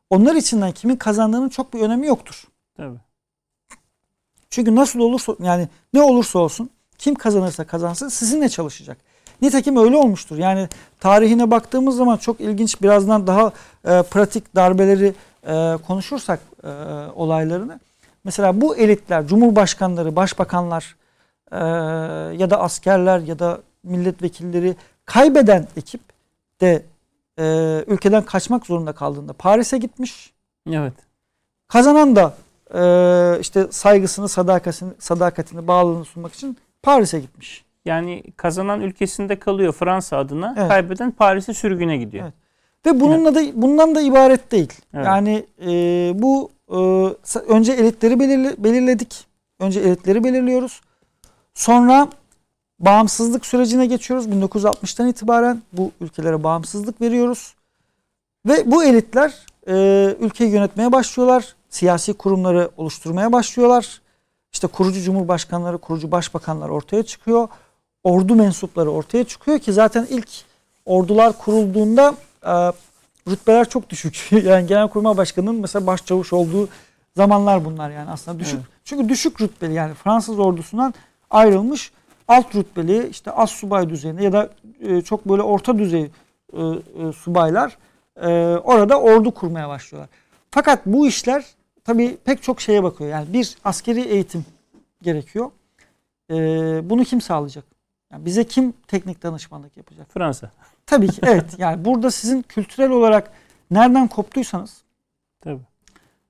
onlar içinden kimin kazandığının çok bir önemi yoktur. Tabii. Çünkü nasıl olursa yani ne olursa olsun kim kazanırsa kazansın sizinle çalışacak. Nitekim öyle olmuştur. Yani tarihine baktığımız zaman çok ilginç birazdan daha e, pratik darbeleri e, konuşursak e, olaylarını. Mesela bu elitler, cumhurbaşkanları, başbakanlar e, ya da askerler ya da milletvekilleri kaybeden ekip de e, ülkeden kaçmak zorunda kaldığında Paris'e gitmiş. Evet. Kazanan da e, işte saygısını, sadakatini, sadakatini, bağlılığını sunmak için Paris'e gitmiş. Yani kazanan ülkesinde kalıyor Fransa adına. Evet. Kaybeden Paris'e sürgüne gidiyor. Evet. Ve bununla da bundan da ibaret değil. Evet. Yani e, bu e, önce elitleri belirle, belirledik. Önce elitleri belirliyoruz. Sonra bağımsızlık sürecine geçiyoruz. 1960'tan itibaren bu ülkelere bağımsızlık veriyoruz. Ve bu elitler e, ülkeyi yönetmeye başlıyorlar. Siyasi kurumları oluşturmaya başlıyorlar. İşte kurucu cumhurbaşkanları, kurucu başbakanlar ortaya çıkıyor. Ordu mensupları ortaya çıkıyor ki zaten ilk ordular kurulduğunda rütbeler çok düşük. *laughs* yani Genelkurmay Başkanı'nın mesela başçavuş olduğu zamanlar bunlar yani aslında düşük. Evet. Çünkü düşük rütbeli yani Fransız ordusundan ayrılmış alt rütbeli işte az subay düzeyinde ya da e, çok böyle orta düzey e, e, subaylar e, orada ordu kurmaya başlıyorlar. Fakat bu işler tabii pek çok şeye bakıyor. Yani bir askeri eğitim gerekiyor. E, bunu kim sağlayacak? Yani bize kim teknik danışmanlık yapacak? Fransa. Tabii ki evet. *laughs* Yani burada sizin kültürel olarak nereden koptuysanız Tabii.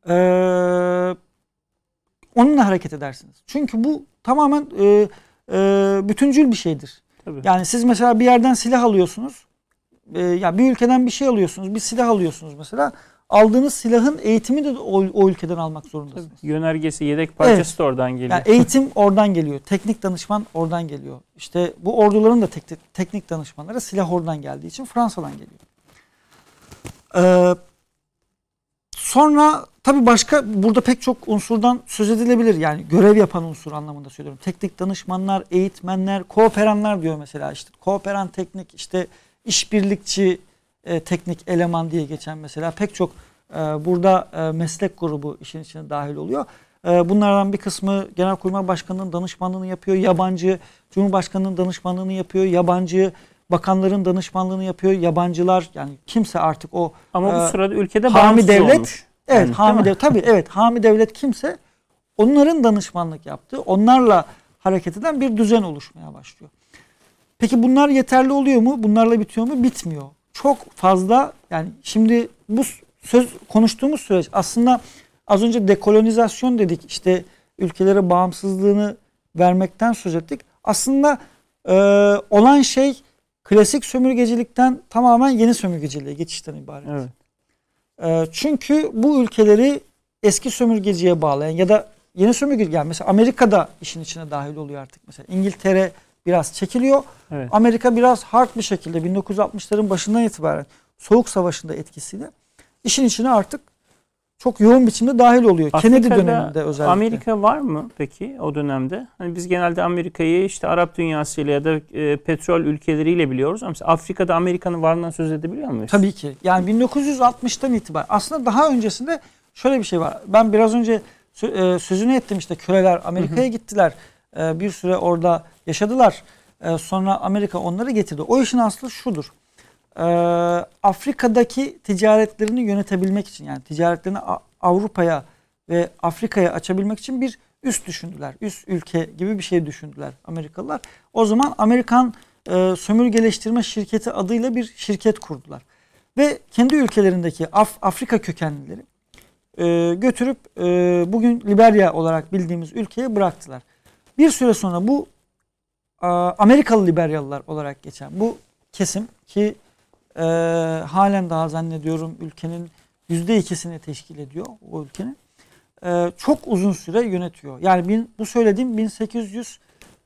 eee, onunla hareket edersiniz. Çünkü bu tamamen eee, eee, bütüncül bir şeydir. Tabii. Yani siz mesela bir yerden silah alıyorsunuz. Eee, ya bir ülkeden bir şey alıyorsunuz. Bir silah alıyorsunuz mesela. Aldığınız silahın eğitimi de o, o ülkeden almak zorundasınız. Yönergesi, yedek parçası Evet. da oradan geliyor. Yani eğitim oradan geliyor. Teknik danışman oradan geliyor. İşte bu orduların da tek- teknik danışmanları silah oradan geldiği için Fransa'dan geliyor. Ee, sonra tabii başka burada pek çok unsurdan söz edilebilir. Yani görev yapan unsur anlamında söylüyorum. Teknik danışmanlar, eğitmenler, kooperanlar diyor mesela. İşte kooperan teknik, işte işbirlikçi e, teknik eleman diye geçen mesela pek çok e, burada e, meslek grubu işin içine dahil oluyor. E, bunlardan bir kısmı Genelkurmay Başkanı'nın danışmanlığını yapıyor. Yabancı Cumhurbaşkanı'nın danışmanlığını yapıyor. Yabancı bakanların danışmanlığını yapıyor. Yabancılar yani kimse artık o Ama bu e, sırada ülkede hami devlet olmuş. evet Yani, hami devlet tabii evet hami devlet kimse onların danışmanlık yaptığı, onlarla hareket eden bir düzen oluşmaya başlıyor. Peki bunlar yeterli oluyor mu? Bunlarla bitiyor mu? Bitmiyor. Çok fazla yani şimdi bu söz konuştuğumuz süreç aslında az önce dekolonizasyon dedik. işte ülkelere bağımsızlığını vermekten söz ettik. Aslında e, olan şey klasik sömürgecilikten tamamen yeni sömürgeciliğe geçişten ibaret. Evet. E, çünkü bu ülkeleri eski sömürgeciye bağlayan ya da yeni sömürge yani mesela Amerika'da işin içine dahil oluyor artık mesela. İngiltere biraz çekiliyor. Evet. Amerika biraz hard bir şekilde 1960'ların başından itibaren Soğuk Savaşı'nda etkisiyle işin içine artık çok yoğun biçimde dahil oluyor. Kennedy Afrika'da döneminde özellikle. Amerika var mı peki o dönemde? Hani biz genelde Amerika'yı işte Arap dünyasıyla ya da e, petrol ülkeleriyle biliyoruz. Ama mesela Afrika'da Amerika'nın varlığından söz edebiliyor muyuz? Tabii ki. Yani 1960'tan itibaren aslında daha öncesinde şöyle bir şey var. Ben biraz önce e, sözünü ettim işte köleler Amerika'ya gittiler. E, Bir süre orada yaşadılar. E, Sonra Amerika onları getirdi. O işin aslı şudur. E, Afrika'daki ticaretlerini yönetebilmek için yani ticaretlerini Avrupa'ya ve Afrika'ya açabilmek için bir üst düşündüler. Üst ülke gibi bir şey düşündüler Amerikalılar. O zaman Amerikan e, sömürgeleştirme şirketi adıyla bir şirket kurdular. Ve kendi ülkelerindeki Af- Afrika kökenlileri e, götürüp e, bugün Liberya olarak bildiğimiz ülkeye bıraktılar. Bir süre sonra bu Amerikalı Liberyalılar olarak geçen bu kesim ki e, halen daha zannediyorum ülkenin yüzde ikisini teşkil ediyor o ülkenin. E, çok uzun süre yönetiyor. Yani bin, bu söylediğim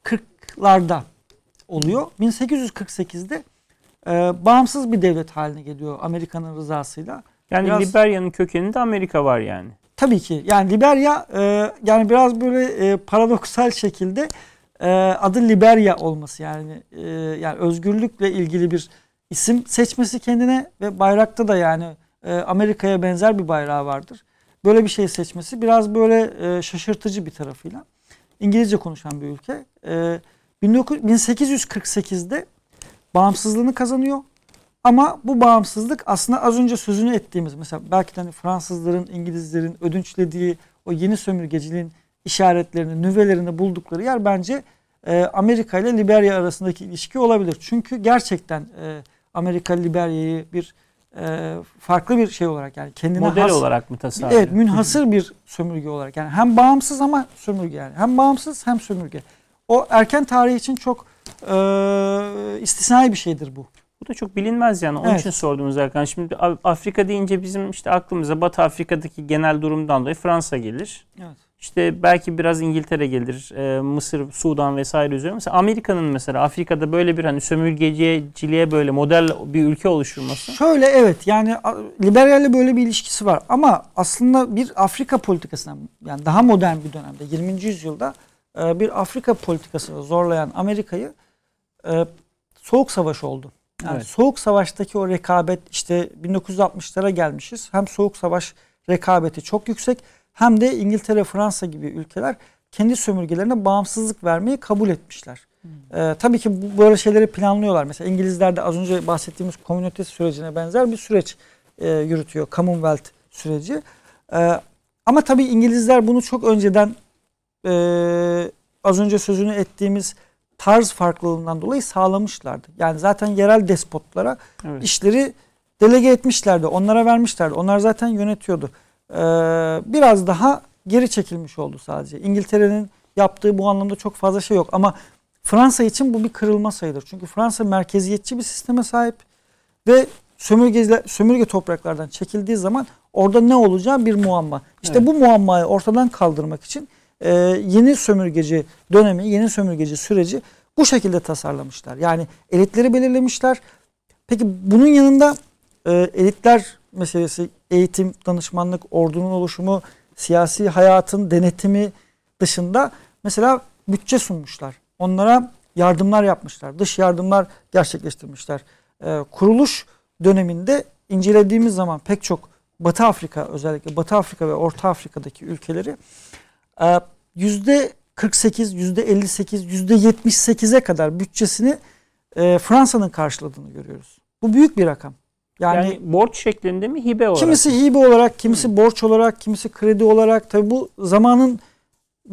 1840'larda oluyor. 1848'de e, bağımsız bir devlet haline geliyor Amerika'nın rızasıyla. Yani Biraz- Liberya'nın kökeninde Amerika var yani. tabii ki. Yani Liberya e, yani biraz böyle e, paradoksal şekilde e, adı Liberya olması yani e, yani özgürlükle ilgili bir isim seçmesi kendine ve bayrakta da yani e, Amerika'ya benzer bir bayrağı vardır. Böyle bir şey seçmesi biraz böyle e, şaşırtıcı bir tarafıyla. İngilizce konuşan bir ülke. E, 1848'de bağımsızlığını kazanıyor. Ama bu bağımsızlık aslında az önce sözünü ettiğimiz mesela belki de hani Fransızların, İngilizlerin ödünçlediği o yeni sömürgeciliğin işaretlerini, nüvelerini buldukları yer bence e, Amerika ile Liberya arasındaki ilişki olabilir. Çünkü gerçekten e, Amerika Liberya'yı bir e, farklı bir şey olarak yani kendine model has, olarak mı tasarlıyor? Evet, münhasır bir sömürge olarak yani hem bağımsız ama sömürge yani hem bağımsız hem sömürge. O erken tarih için çok e, istisnai bir şeydir bu. Bu da çok bilinmez yani. Onun Evet. için sordum zaten. Şimdi Af- Afrika deyince bizim işte aklımıza Batı Afrika'daki genel durumdan dolayı Fransa gelir. Evet. İşte belki biraz İngiltere gelir, e, Mısır, Sudan vesaire üzerine. Mesela Amerika'nın mesela Afrika'da böyle bir hani sömürgeciliğe böyle model bir ülke oluşturması. Şöyle evet yani a- Liberya ile böyle bir ilişkisi var ama aslında bir Afrika politikasına yani daha modern bir dönemde 20. yüzyılda e, bir Afrika politikasını zorlayan Amerika'yı e, Soğuk Savaş oldu. Yani Evet. Soğuk Savaş'taki o rekabet işte 1960'lara gelmişiz. Hem Soğuk Savaş rekabeti çok yüksek hem de İngiltere, Fransa gibi ülkeler kendi sömürgelerine bağımsızlık vermeyi kabul etmişler. Ee, tabii ki bu, böyle şeyleri planlıyorlar. Mesela İngilizler de az önce bahsettiğimiz komünite sürecine benzer bir süreç e, yürütüyor. Commonwealth süreci. Ee, ama tabii İngilizler bunu çok önceden e, az önce sözünü ettiğimiz tarz farklılığından dolayı sağlamışlardı. Yani zaten yerel despotlara Evet. işleri delege etmişlerdi. Onlara vermişlerdi. Onlar zaten yönetiyordu. Ee, biraz daha geri çekilmiş oldu sadece. İngiltere'nin yaptığı bu anlamda çok fazla şey yok. Ama Fransa için bu bir kırılma sayılır. Çünkü Fransa merkeziyetçi bir sisteme sahip ve sömürge, sömürge topraklardan çekildiği zaman orada ne olacağı bir muamma. İşte Evet. bu muammayı ortadan kaldırmak için e, yeni sömürgeci dönemi, yeni sömürgeci süreci bu şekilde tasarlamışlar. Yani elitleri belirlemişler. Peki bunun yanında e, elitler meselesi, eğitim, danışmanlık, ordunun oluşumu, siyasi hayatın denetimi dışında mesela bütçe sunmuşlar. Onlara yardımlar yapmışlar. Dış yardımlar gerçekleştirmişler. E, kuruluş döneminde incelediğimiz zaman pek çok Batı Afrika özellikle Batı Afrika ve Orta Afrika'daki ülkeleri e, yüzde 48, yüzde 58, yüzde 78'e kadar bütçesini e, Fransa'nın karşıladığını görüyoruz. Bu büyük bir rakam. Yani, Yani, borç şeklinde mi hibe olarak? kimisi hibe olarak, kimisi borç olarak, kimisi kredi olarak tabi bu zamanın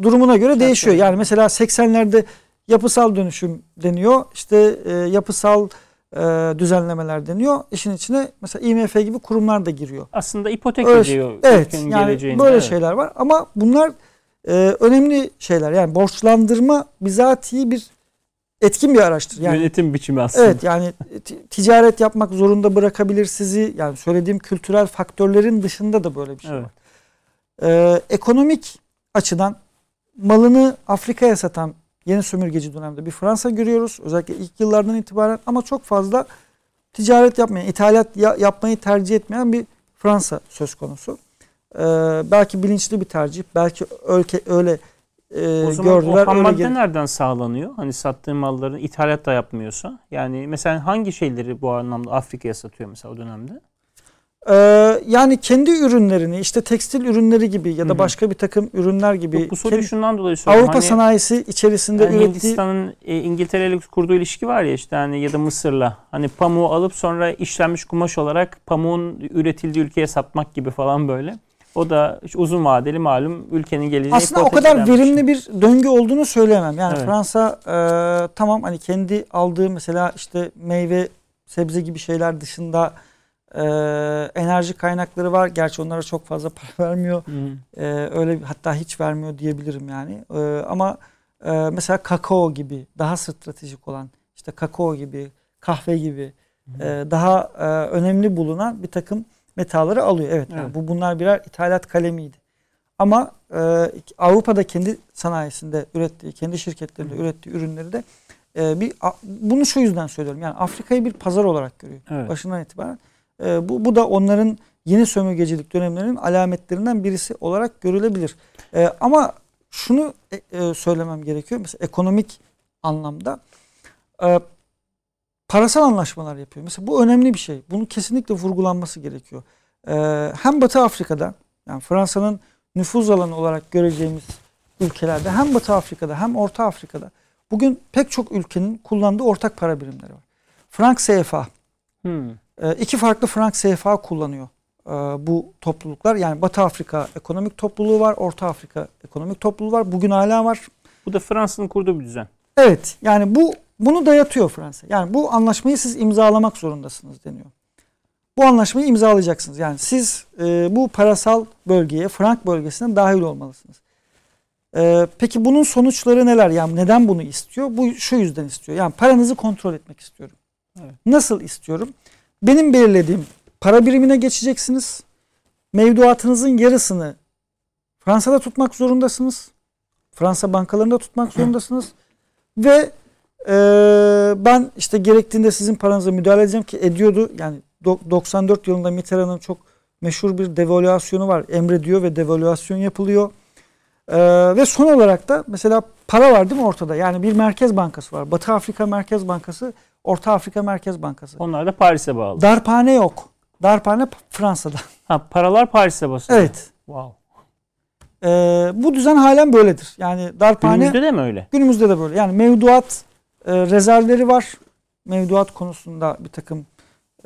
durumuna göre değişiyor. tabii. Yani mesela 80'lerde yapısal dönüşüm deniyor. İşte e, yapısal e, düzenlemeler deniyor. İşin içine mesela IMF gibi kurumlar da giriyor. Aslında ipotek Öyle- ediyor Evet ülkenin yani böyle Evet. şeyler var ama bunlar e, önemli şeyler. Yani borçlandırma bizatihi bir etkin bir araçtır. Yani Yönetim biçimi aslında. Evet yani ti- ticaret yapmak zorunda bırakabilir sizi. Yani söylediğim kültürel faktörlerin dışında da böyle bir şey Evet. var. Ee, ekonomik açıdan malını Afrika'ya satan yeni sömürgeci dönemde bir Fransa görüyoruz. Özellikle ilk yıllardan itibaren ama çok fazla ticaret yapmayan, ithalat ya- yapmayı tercih etmeyen bir Fransa söz konusu. Ee, belki bilinçli bir tercih, belki öyle, öyle e, O zaman gördüler. o madde nereden sağlanıyor? Hani sattığı malların ithalat da yapmıyorsa. Yani mesela hangi şeyleri bu anlamda Afrika'ya satıyor mesela o dönemde? Ee, yani kendi ürünlerini işte tekstil ürünleri gibi ya da hı. başka bir takım ürünler gibi Yok, bu soruyu kendi- şundan dolayı soruyorum. Avrupa Hani- sanayisi içerisinde Yani ürettiği Hindistan'ın e, İngiltere ile kurduğu ilişki var ya işte hani ya da Mısır'la. Hani pamuğu alıp sonra işlenmiş kumaş olarak pamuğun üretildiği ülkeye satmak gibi falan böyle. O da uzun vadeli malum ülkenin geleceği aslında o kadar verimli bir döngü olduğunu söyleyemem. Yani Evet. Fransa e, tamam hani kendi aldığı mesela işte meyve sebze gibi şeyler dışında e, enerji kaynakları var. Gerçi onlara çok fazla *laughs* para vermiyor. Hı. Ee, öyle hatta hiç vermiyor diyebilirim yani. Ee, ama e, mesela kakao gibi daha stratejik olan işte kakao gibi kahve gibi e, daha e, önemli bulunan bir takım metalları alıyor. Evet, yani Evet. bu bunlar birer ithalat kalemiydi. Ama e, Avrupa'da kendi sanayisinde ürettiği, kendi şirketlerinde ürettiği ürünleri de e, bir a- bunu şu yüzden söylüyorum. Yani Afrika'yı bir pazar olarak görüyor Evet. başından itibaren. E, bu, bu da onların yeni sömürgecilik dönemlerinin alametlerinden birisi olarak görülebilir. E, ama şunu e, e, söylemem gerekiyor. Mesela ekonomik anlamda e, parasal anlaşmalar yapıyor. Mesela bu önemli bir şey. Bunun kesinlikle vurgulanması gerekiyor. E, hem Batı Afrika'da yani Fransa'nın nüfuz alanı olarak göreceğimiz ülkelerde hem Batı Afrika'da hem Orta Afrika'da bugün pek çok ülkenin kullandığı ortak para birimleri var. Frank CFA. Hmm. E, iki farklı Frank CFA kullanıyor e, bu topluluklar. Yani Batı Afrika ekonomik topluluğu var, Orta Afrika ekonomik topluluğu var. Bugün hala var. Bu da Fransa'nın kurduğu bir düzen. Evet. Yani bu bunu dayatıyor Fransa. Yani bu anlaşmayı siz imzalamak zorundasınız deniyor. Bu anlaşmayı imzalayacaksınız. Yani siz e, bu parasal bölgeye, Frank bölgesine dahil olmalısınız. E, peki bunun sonuçları neler? Yani neden bunu istiyor? Bu şu yüzden istiyor. Yani paranızı kontrol etmek istiyorum. Evet. Nasıl istiyorum? Benim belirlediğim para birimine geçeceksiniz. Mevduatınızın yarısını Fransa'da tutmak zorundasınız. Fransa bankalarında tutmak zorundasınız. Ve e, ben işte gerektiğinde sizin paranıza müdahale edeceğim ki ediyordu. Yani 94 yılında Mitterrand'ın çok meşhur bir devalüasyonu var. Emrediyor ve devalüasyon yapılıyor. Ee, ve son olarak da mesela para var değil mi ortada? Yani bir merkez bankası var. Batı Afrika Merkez Bankası, Orta Afrika Merkez Bankası. Onlar da Paris'e bağlı. Darphane yok. Darphane Fransa'da. *laughs* Ha, paralar Paris'e basıyor. Evet. Wow. Ee, bu düzen halen böyledir. Yani darphane günümüzde de mi öyle? Günümüzde de böyle. Yani mevduat e, rezervleri var. Mevduat konusunda bir takım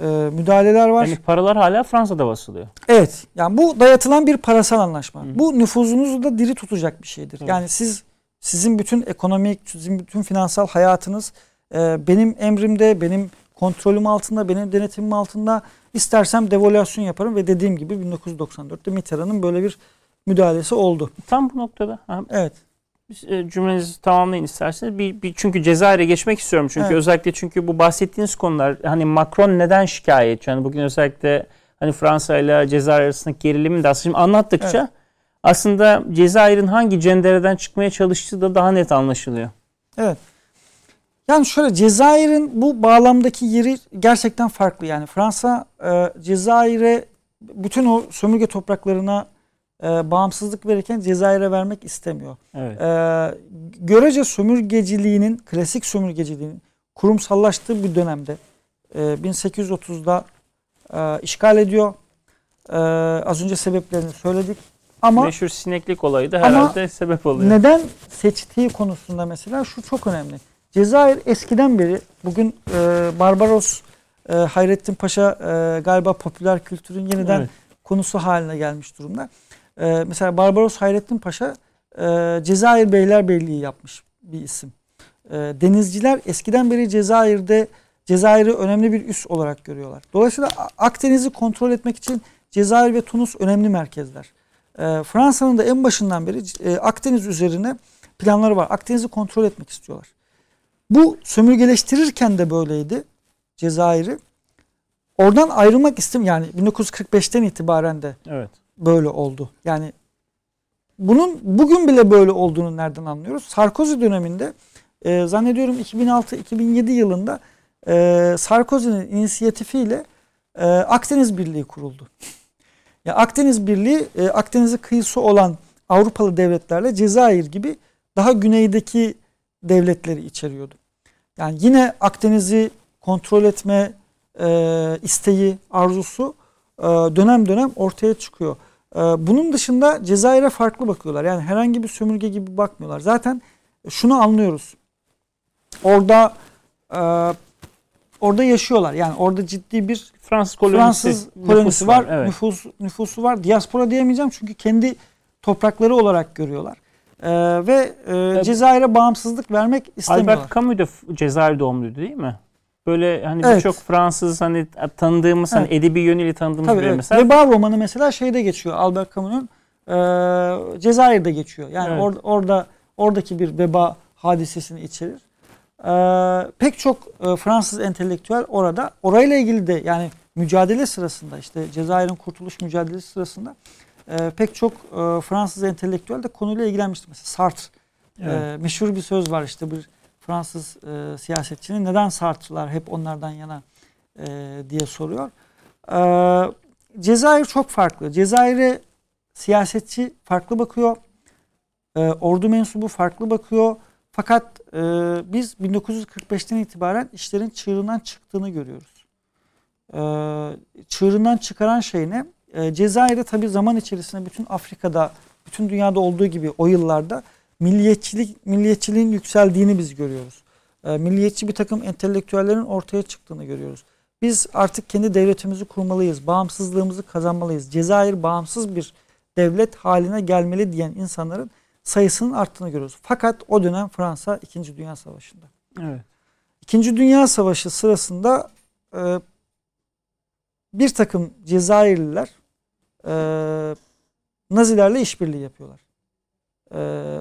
e, müdahaleler var. Yani paralar hala Fransa'da basılıyor. Evet. Yani bu dayatılan bir parasal anlaşma. Hı. Bu nüfuzunuzu da diri tutacak bir şeydir. Hı. Yani siz sizin bütün ekonomik, sizin bütün finansal hayatınız e, benim emrimde, benim kontrolüm altında, benim denetimim altında. İstersem devalüasyon yaparım ve dediğim gibi 1994'te Mitterrand'ın böyle bir müdahalesi oldu. Tam bu noktada. Evet. E, cümlenizi tamamlayın isterseniz. Bir, bir çünkü Cezayir'e geçmek istiyorum çünkü evet. özellikle çünkü bu bahsettiğiniz konular hani Macron neden şikayetçi? Yani bugün özellikle hani Fransa ile Cezayir arasındaki gerilimi de aslında anlattıkça evet. aslında Cezayir'in hangi cendereden çıkmaya çalıştığı da daha net anlaşılıyor. Evet. Yani şöyle Cezayir'in bu bağlamdaki yeri gerçekten farklı. Yani Fransa e, Cezayir'e bütün o sömürge topraklarına e, bağımsızlık verirken Cezayir'e vermek istemiyor. Evet. E, görece sömürgeciliğinin, klasik sömürgeciliğinin kurumsallaştığı bir dönemde e, 1830'da e, işgal ediyor. E, az önce sebeplerini söyledik. Ama meşhur sineklik olayı da herhalde sebep oluyor. Neden seçtiği konusunda mesela şu çok önemli. Cezayir eskiden beri bugün e, Barbaros e, Hayrettin Paşa e, galiba popüler kültürün yeniden evet. konusu haline gelmiş durumda. E, mesela Barbaros Hayrettin Paşa e, Cezayir Beylerbeyliği yapmış bir isim. E, denizciler eskiden beri Cezayir'de Cezayir'i önemli bir üs olarak görüyorlar. Dolayısıyla Akdeniz'i kontrol etmek için Cezayir ve Tunus önemli merkezler. E, Fransa'nın da en başından beri e, Akdeniz üzerine planları var. Akdeniz'i kontrol etmek istiyorlar. Bu sömürgeleştirirken de böyleydi Cezayir'i. Oradan ayrılmak istem yani 1945'ten itibaren de evet. Böyle oldu. Yani bunun bugün bile böyle olduğunu nereden anlıyoruz? Sarkozy döneminde e, zannediyorum 2006-2007 yılında e, Sarkozy'nin inisiyatifiyle e, Akdeniz Birliği kuruldu. ya Akdeniz Birliği e, Akdeniz'e kıyısı olan Avrupalı devletlerle Cezayir gibi daha güneydeki devletleri içeriyordu. Yani yine Akdeniz'i kontrol etme e, isteği, arzusu e, dönem dönem ortaya çıkıyor. E, bunun dışında Cezayir'e farklı bakıyorlar. Yani herhangi bir sömürge gibi bakmıyorlar. Zaten şunu anlıyoruz. Orada e, orada yaşıyorlar. Yani orada ciddi bir Fransız kolonisi, Fransız kolonisi var. var evet. Nüfus nüfusu var. Diaspora diyemeyeceğim çünkü kendi toprakları olarak görüyorlar. Ee, ve e, Cezayir'e bağımsızlık vermek istemiyorlar. Albert Camus da Cezayir doğumluydu değil mi? Böyle hani evet. birçok Fransız hani tanıdığımız hani evet. hani edebi yönüyle tanıdığımız Tabii, bir evet. mesela. Veba romanı mesela şeyde geçiyor. Albert Camus'un e, Cezayir'de geçiyor. Yani evet. or, orada oradaki bir veba hadisesini içerir. E, pek çok e, Fransız entelektüel orada orayla ilgili de yani mücadele sırasında işte Cezayir'in kurtuluş mücadelesi sırasında e, pek çok e, Fransız entelektüel de konuyla ilgilenmişti. Mesela Sartre. Evet. E, meşhur bir söz var işte bir Fransız e, siyasetçinin neden Sartre'lar hep onlardan yana e, diye soruyor. Ee, Cezayir çok farklı. Cezayir'e siyasetçi farklı bakıyor. Ee, ordu mensubu farklı bakıyor. Fakat e, biz 1945'ten itibaren işlerin çığırından çıktığını görüyoruz. Ee, çığırından çıkaran şey ne? Ee, Cezayir'de tabii zaman içerisinde bütün Afrika'da, bütün dünyada olduğu gibi o yıllarda milliyetçilik milliyetçiliğin yükseldiğini biz görüyoruz. Ee, milliyetçi bir takım entelektüellerin ortaya çıktığını görüyoruz. Biz artık kendi devletimizi kurmalıyız, bağımsızlığımızı kazanmalıyız. Cezayir bağımsız bir devlet haline gelmeli diyen insanların sayısının arttığını görüyoruz. Fakat o dönem Fransa 2. Dünya Savaşı'nda. Evet. 2. Dünya Savaşı sırasında e, bir takım Cezayirliler e, Nazilerle işbirliği yapıyorlar. E,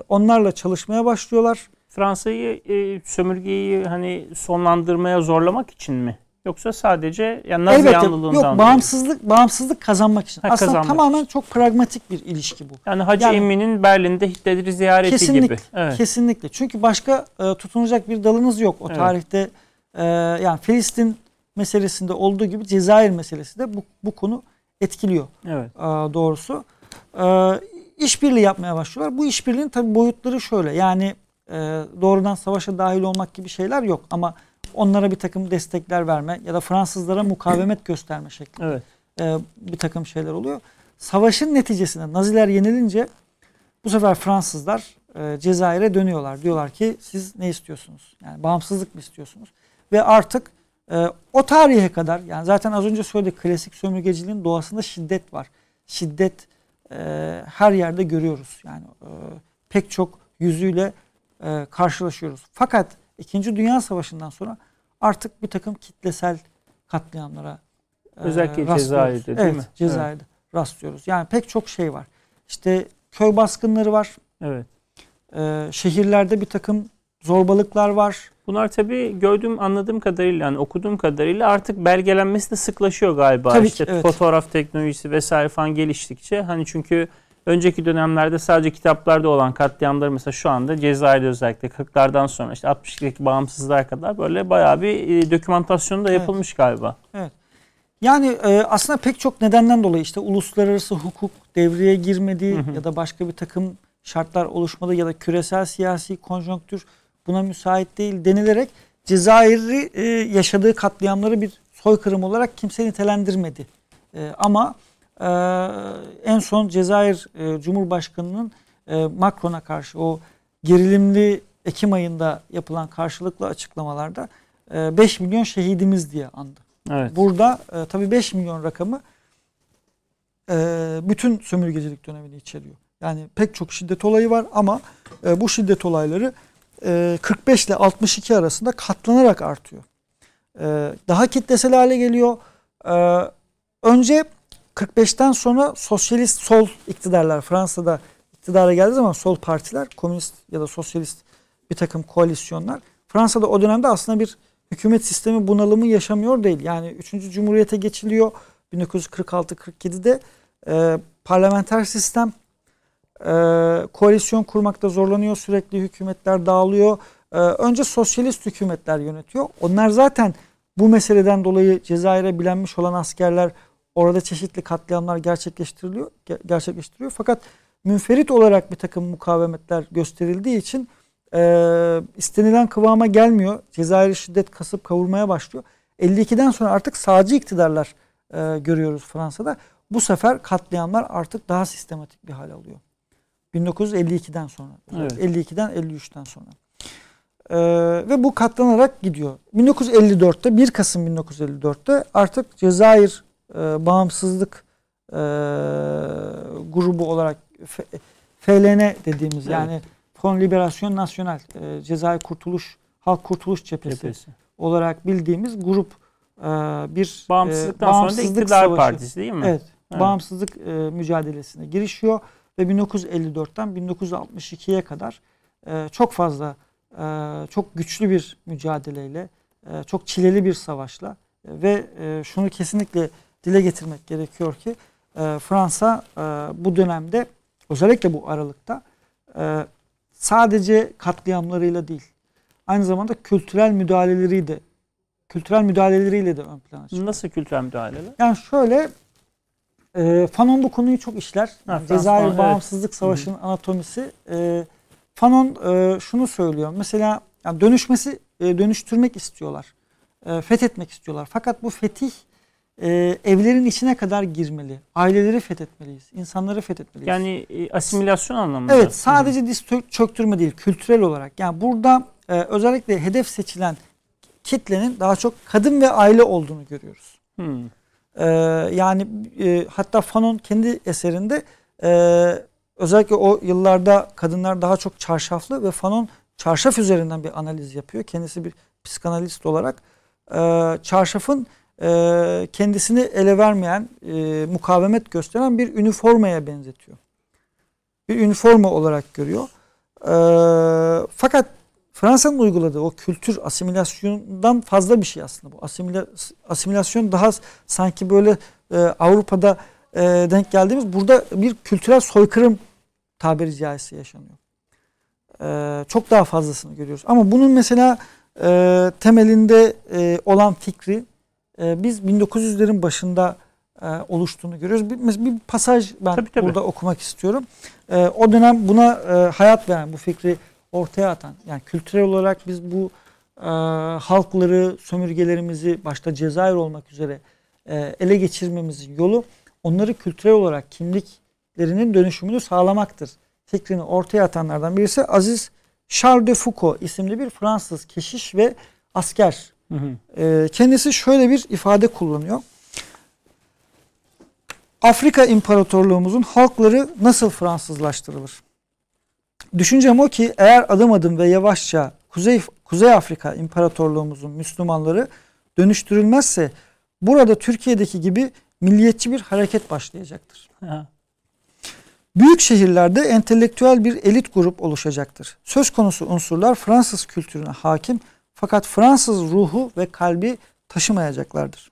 onlarla çalışmaya başlıyorlar. Fransa'yı e, sömürgeyi hani sonlandırmaya zorlamak için mi? Yoksa sadece yani Nazi Elbette yanlılığından yok dolayı. bağımsızlık bağımsızlık kazanmak için. Ha, Aslında kazanmak tamamen için. çok pragmatik bir ilişki bu. Yani Hacı Yani- Emin'in Berlin'de Hitler'i ziyareti Kesinlikle. gibi. Evet. Kesinlikle. Çünkü başka e, tutunacak bir dalınız yok. O Evet. tarihte e, yani Filistin meselesinde olduğu gibi Cezayir meselesi de bu, bu konu etkiliyor Evet. e, doğrusu. E, işbirliği yapmaya başlıyorlar. Bu işbirliğinin tabii boyutları şöyle. Yani e, doğrudan savaşa dahil olmak gibi şeyler yok ama onlara bir takım destekler verme ya da Fransızlara mukavemet gösterme şeklinde Evet. e, bir takım şeyler oluyor. Savaşın neticesinde Naziler yenilince bu sefer Fransızlar e, Cezayir'e dönüyorlar. Diyorlar ki siz ne istiyorsunuz? Yani bağımsızlık mı istiyorsunuz? Ve artık e, o tarihe kadar yani zaten az önce söyledik klasik sömürgeciliğin doğasında şiddet var. Şiddet e, her yerde görüyoruz. Yani e, pek çok yüzüyle e, karşılaşıyoruz. Fakat İkinci Dünya Savaşı'ndan sonra artık bir takım kitlesel katliamlara e, Özellikle. Cezayir'de değil evet, mi? Cezayir'de rastlıyoruz. Yani pek çok şey var. İşte köy baskınları var. Evet. E, şehirlerde bir takım zorbalıklar var. Bunlar tabii gördüğüm anladığım kadarıyla yani okuduğum kadarıyla artık belgelenmesi de sıklaşıyor galiba. Tabii ki, işte evet. fotoğraf teknolojisi vesaire falan geliştikçe hani çünkü önceki dönemlerde sadece kitaplarda olan katliamları mesela şu anda Cezayir'de özellikle 40'lardan sonra işte 62'deki bağımsızlığa kadar böyle bayağı bir e, dokümantasyonu da Evet. yapılmış galiba. Yani e, aslında pek çok nedenden dolayı işte uluslararası hukuk devreye girmedi Hı hı. ya da başka bir takım şartlar oluşmadı ya da küresel siyasi konjonktür buna müsait değil denilerek Cezayir'i e, yaşadığı katliamları bir soykırım olarak kimse nitelendirmedi. E, ama e, en son Cezayir e, Cumhurbaşkanı'nın e, Macron'a karşı o gerilimli Ekim ayında yapılan karşılıklı açıklamalarda e, 5 milyon şehidimiz diye andı. Evet. Burada e, tabii 5 milyon rakamı e, bütün sömürgecilik dönemini içeriyor. Yani pek çok şiddet olayı var ama e, bu şiddet olayları 45 ile 62 arasında katlanarak artıyor. E, daha kitlesel hale geliyor. E, önce 45'ten sonra sosyalist sol iktidarlar Fransa'da iktidara geldiği zaman sol partiler, komünist ya da sosyalist bir takım koalisyonlar Fransa'da o dönemde aslında bir hükümet sistemi bunalımı yaşamıyor değil. Yani 3. Cumhuriyete geçiliyor 1946-47'de e, parlamenter sistem e, koalisyon kurmakta zorlanıyor. Sürekli hükümetler dağılıyor. E, önce sosyalist hükümetler yönetiyor. Onlar zaten bu meseleden dolayı Cezayir'e bilenmiş olan askerler orada çeşitli katliamlar gerçekleştiriliyor, ge- gerçekleştiriyor. Fakat münferit olarak bir takım mukavemetler gösterildiği için e, istenilen kıvama gelmiyor. Cezayir şiddet kasıp kavurmaya başlıyor. 52'den sonra artık sağcı iktidarlar e, görüyoruz Fransa'da. Bu sefer katliamlar artık daha sistematik bir hal alıyor. 1952'den sonra. Evet. 52'den 53'ten sonra. E, ve bu katlanarak gidiyor. 1954'te 1 Kasım 1954'te artık Cezayir e, bağımsızlık e, grubu olarak F- FLN dediğimiz Evet. yani Front Liberation National e, Cezayir Kurtuluş Halk Kurtuluş Cephesi Cephesi. olarak bildiğimiz grup e, bir e, Bağımsızlıktan sonra da bağımsızlık iktidar savaşı. partisi değil mi? Evet, Evet. bağımsızlık e, mücadelesine girişiyor ve 1954'ten 1962'ye kadar e, çok fazla e, çok güçlü bir mücadeleyle e, çok çileli bir savaşla e, ve e, şunu kesinlikle dile getirmek gerekiyor ki e, Fransa e, bu dönemde özellikle bu aralıkta e, sadece katliamlarıyla değil aynı zamanda kültürel müdahaleleri de kültürel müdahaleleriyle de ön plana çıkıyor. Nasıl kültürel müdahaleler? Yani şöyle e, Fanon bu konuyu çok işler. Ha, Cezayir Bağımsızlık Savaşı'nın anatomisi. E, Fanon e, şunu söylüyor. Mesela yani dönüşmesi e, dönüştürmek istiyorlar. E, fethetmek istiyorlar. Fakat bu fetih e, evlerin içine kadar girmeli. Aileleri fethetmeliyiz. insanları fethetmeliyiz. Yani e, asimilasyon anlamında. Evet sadece diz çöktürme değil kültürel olarak. Yani burada e, özellikle hedef seçilen kitlenin daha çok kadın ve aile olduğunu görüyoruz. Hmm. E, yani e, hatta Fanon kendi eserinde e, özellikle o yıllarda kadınlar daha çok çarşaflı ve Fanon çarşaf üzerinden bir analiz yapıyor. Kendisi bir psikanalist olarak e, çarşafın e, kendisini ele vermeyen, e, mukavemet gösteren bir üniformaya benzetiyor. Bir üniforma olarak görüyor. E, fakat Fransa'nın uyguladığı o kültür asimilasyondan fazla bir şey aslında bu. Asimila, asimilasyon daha sanki böyle e, Avrupa'da e, denk geldiğimiz burada bir kültürel soykırım tabiri caizse yaşanıyor. E, çok daha fazlasını görüyoruz. Ama bunun mesela e, temelinde e, olan fikri e, biz 1900'lerin başında e, oluştuğunu görüyoruz. Bir, bir pasaj ben tabii, tabii. burada okumak istiyorum. E, o dönem buna e, hayat veren bu fikri ortaya atan yani kültürel olarak biz bu e, halkları, sömürgelerimizi başta Cezayir olmak üzere e, ele geçirmemizin yolu onları kültürel olarak kimliklerinin dönüşümünü sağlamaktır. Fikrini ortaya atanlardan birisi Aziz Charles de Foucault isimli bir Fransız keşiş ve asker. Hı hı. E, kendisi şöyle bir ifade kullanıyor. Afrika İmparatorluğumuzun halkları nasıl Fransızlaştırılır? Düşüncem o ki eğer adım adım ve yavaşça Kuzey, Kuzey Afrika İmparatorluğumuzun Müslümanları dönüştürülmezse burada Türkiye'deki gibi milliyetçi bir hareket başlayacaktır. Ha. Büyük şehirlerde entelektüel bir elit grup oluşacaktır. Söz konusu unsurlar Fransız kültürüne hakim fakat Fransız ruhu ve kalbi taşımayacaklardır.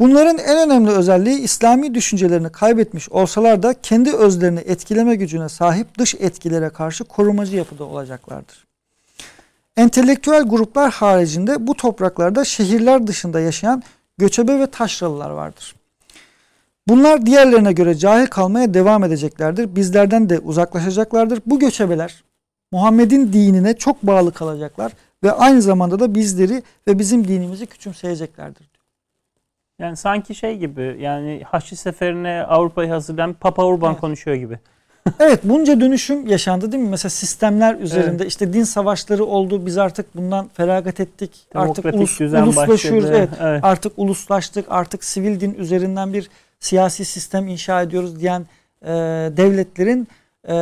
Bunların en önemli özelliği İslami düşüncelerini kaybetmiş olsalar da kendi özlerini etkileme gücüne sahip dış etkilere karşı korumacı yapıda olacaklardır. Entelektüel gruplar haricinde bu topraklarda şehirler dışında yaşayan göçebe ve taşralılar vardır. Bunlar diğerlerine göre cahil kalmaya devam edeceklerdir. Bizlerden de uzaklaşacaklardır. Bu göçebeler Muhammed'in dinine çok bağlı kalacaklar ve aynı zamanda da bizleri ve bizim dinimizi küçümseyeceklerdir. Yani sanki şey gibi yani Haçlı Seferi'ne Avrupa'yı hazırlayan Papa Urban evet. konuşuyor gibi. *laughs* evet bunca dönüşüm yaşandı değil mi? Mesela sistemler üzerinde evet. işte din savaşları oldu. Biz artık bundan feragat ettik. Demokratik artık ulus, uluslaşıyoruz. Evet, evet. Artık uluslaştık. Artık sivil din üzerinden bir siyasi sistem inşa ediyoruz diyen e, devletlerin e,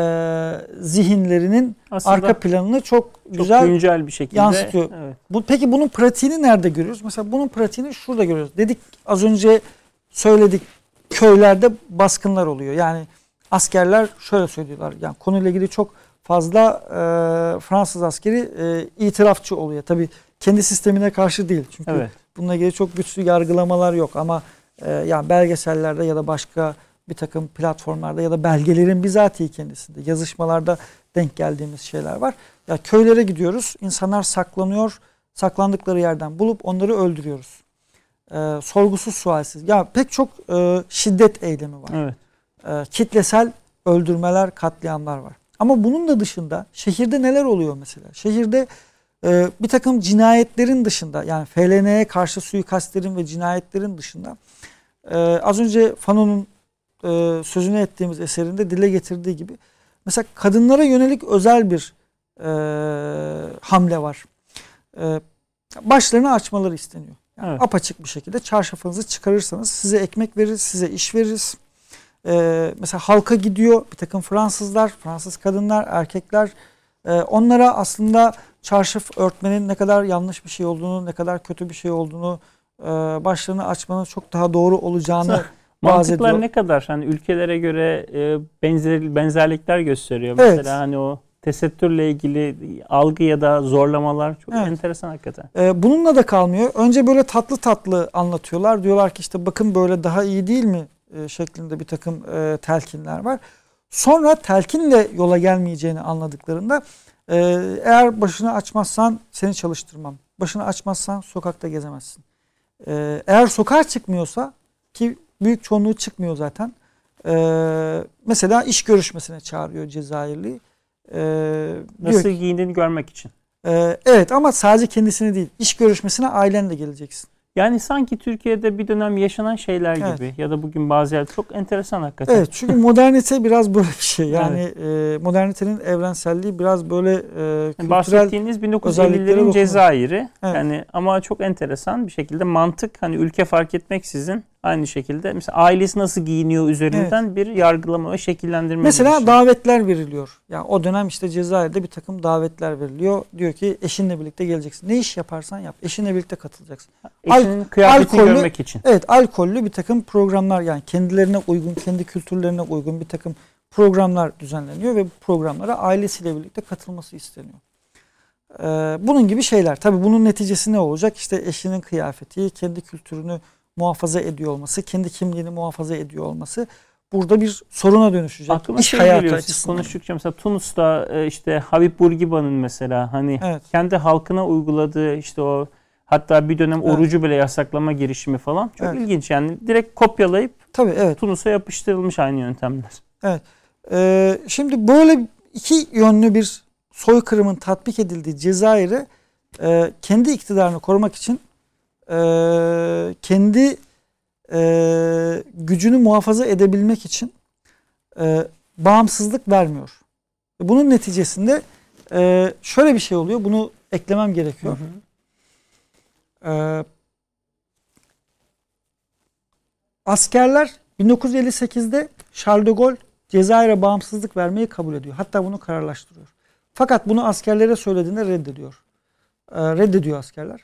zihinlerinin Aslında arka planını çok, çok güzel güncel bir şekilde yansıtıyor. Evet. Bu peki bunun pratiğini nerede görüyoruz? Mesela bunun pratiğini şurada görüyoruz. Dedik az önce söyledik köylerde baskınlar oluyor. Yani askerler şöyle söylüyorlar. Yani konuyla ilgili çok fazla e, Fransız askeri e, itirafçı oluyor. Tabii kendi sistemine karşı değil. Çünkü evet. bununla ilgili çok güçlü yargılamalar yok ama e, yani belgesellerde ya da başka bir takım platformlarda ya da belgelerin bizatihi kendisinde yazışmalarda denk geldiğimiz şeyler var. Ya köylere gidiyoruz. insanlar saklanıyor. Saklandıkları yerden bulup onları öldürüyoruz. Ee, sorgusuz sualsiz. Ya pek çok e, şiddet eylemi var. Evet. Ee, kitlesel öldürmeler, katliamlar var. Ama bunun da dışında şehirde neler oluyor mesela? Şehirde e, bir takım cinayetlerin dışında yani FLN'ye karşı suikastlerin ve cinayetlerin dışında e, az önce Fanon'un e, sözünü ettiğimiz eserinde dile getirdiği gibi mesela kadınlara yönelik özel bir e, hamle var. E, başlarını açmaları isteniyor. Yani evet. Apaçık bir şekilde çarşafınızı çıkarırsanız size ekmek veririz, size iş veririz. E, mesela halka gidiyor bir takım Fransızlar, Fransız kadınlar, erkekler e, onlara aslında çarşaf örtmenin ne kadar yanlış bir şey olduğunu, ne kadar kötü bir şey olduğunu, e, başlarını açmanın çok daha doğru olacağını *laughs* Mantıklar ne kadar hani ülkelere göre e, benzer benzerlikler gösteriyor. Mesela evet. hani o tesettürle ilgili algı ya da zorlamalar çok evet. enteresan hakikaten. Ee, bununla da kalmıyor. Önce böyle tatlı tatlı anlatıyorlar. Diyorlar ki işte bakın böyle daha iyi değil mi e, şeklinde bir takım e, telkinler var. Sonra telkinle yola gelmeyeceğini anladıklarında Ee, eğer başını açmazsan seni çalıştırmam. Başını açmazsan sokakta gezemezsin. Ee, eğer sokağa çıkmıyorsa ki büyük çoğunluğu çıkmıyor zaten. Ee, mesela iş görüşmesine çağırıyor Cezayirli. Ee, Nasıl giyindiğini görmek için. E, evet ama sadece kendisini değil. İş görüşmesine ailenle geleceksin. Yani sanki Türkiye'de bir dönem yaşanan şeyler gibi evet. ya da bugün bazı yer çok enteresan hakikaten. Evet çünkü *laughs* modernite biraz böyle bir şey. Yani evet. e, modernitenin evrenselliği biraz böyle e, kültürel Bahsettiğiniz 1950'lerin Cezayir'i. Evet. Yani ama çok enteresan bir şekilde mantık hani ülke fark etmeksizin aynı şekilde mesela ailesi nasıl giyiniyor üzerinden evet. bir yargılama ve şekillendirme. Mesela davetler veriliyor. Yani o dönem işte Cezayir'de bir takım davetler veriliyor. Diyor ki eşinle birlikte geleceksin. Ne iş yaparsan yap. Eşinle birlikte katılacaksın. Eşinin Al, kıyafetini alkollü, görmek için. Evet alkollü bir takım programlar yani kendilerine uygun, kendi kültürlerine uygun bir takım programlar düzenleniyor ve bu programlara ailesiyle birlikte katılması isteniyor. Ee, bunun gibi şeyler. Tabii bunun neticesi ne olacak? İşte eşinin kıyafeti, kendi kültürünü muhafaza ediyor olması, kendi kimliğini muhafaza ediyor olması burada bir soruna dönüşecek. Aklıma İş şey geliyor, siz konuştukça mesela Tunus'ta e, işte Habib Bourguiba'nın mesela hani evet. kendi halkına uyguladığı işte o hatta bir dönem evet. orucu bile yasaklama girişimi falan çok evet. ilginç yani direkt kopyalayıp Tabii, evet. Tunus'a yapıştırılmış aynı yöntemler. Evet. Ee, şimdi böyle iki yönlü bir soykırımın tatbik edildiği Cezayir'e e, kendi iktidarını korumak için e, kendi e, gücünü muhafaza edebilmek için e, bağımsızlık vermiyor. Bunun neticesinde e, şöyle bir şey oluyor. Bunu eklemem gerekiyor. Hı hı. E, askerler 1958'de Charles de Gaulle Cezayir'e bağımsızlık vermeyi kabul ediyor. Hatta bunu kararlaştırıyor. Fakat bunu askerlere söylediğinde reddediyor. E, reddediyor askerler.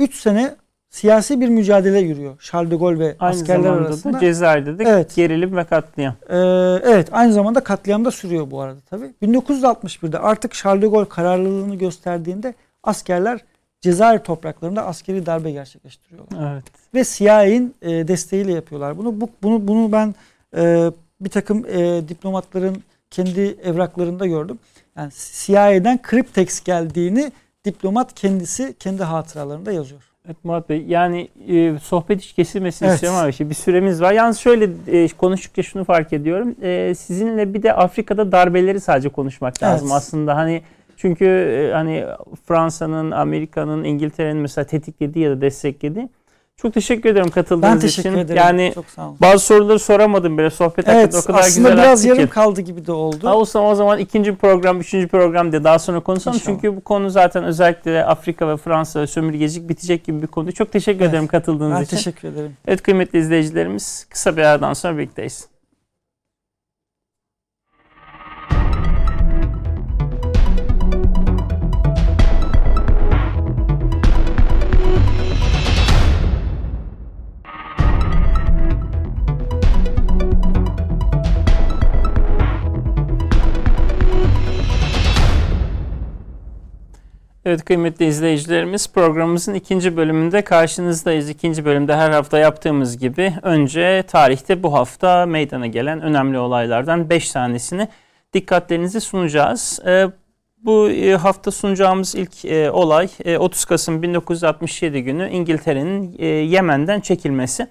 3 sene siyasi bir mücadele yürüyor. Charles de Gaulle ve aynı askerler arasında. Da Cezayir'de de evet. gerilim ve katliam. Ee, evet aynı zamanda katliam da sürüyor bu arada tabii. 1961'de artık Charles de Gaulle kararlılığını gösterdiğinde askerler Cezayir topraklarında askeri darbe gerçekleştiriyorlar. Evet. Ve CIA'nin e, desteğiyle yapıyorlar bunu. Bu, bunu bunu ben e, bir takım e, diplomatların kendi evraklarında gördüm. Yani CIA'den Cryptex geldiğini diplomat kendisi kendi hatıralarında yazıyor. Evet Murat Bey yani e, sohbet hiç kesilmesin evet. istiyorum ama işte bir süremiz var. Yalnız şöyle e, konuştukça şunu fark ediyorum. E, sizinle bir de Afrika'da darbeleri sadece konuşmak lazım evet. aslında. Hani çünkü e, hani Fransa'nın, Amerika'nın, İngiltere'nin mesela tetiklediği ya da desteklediği çok teşekkür ederim katıldığınız ben teşekkür için. ederim. Yani Çok sağ olun. bazı soruları soramadım böyle sohbet evet, hakkında o kadar aslında güzel biraz yarım ki. kaldı gibi de oldu. Ha, o zaman o zaman ikinci program, üçüncü program diye daha sonra konuşalım. İnşallah. Çünkü bu konu zaten özellikle Afrika ve Fransa sömürgecilik bitecek gibi bir konu. Çok teşekkür evet. ederim katıldığınız ben için. Ben teşekkür ederim. Evet kıymetli izleyicilerimiz kısa bir aradan sonra birlikteyiz. Evet kıymetli izleyicilerimiz programımızın ikinci bölümünde karşınızdayız. İkinci bölümde her hafta yaptığımız gibi önce tarihte bu hafta meydana gelen önemli olaylardan 5 tanesini dikkatlerinizi sunacağız. Ee, bu e, hafta sunacağımız ilk e, olay 30 e, Kasım 1967 günü İngiltere'nin Yemen'den çekilmesi.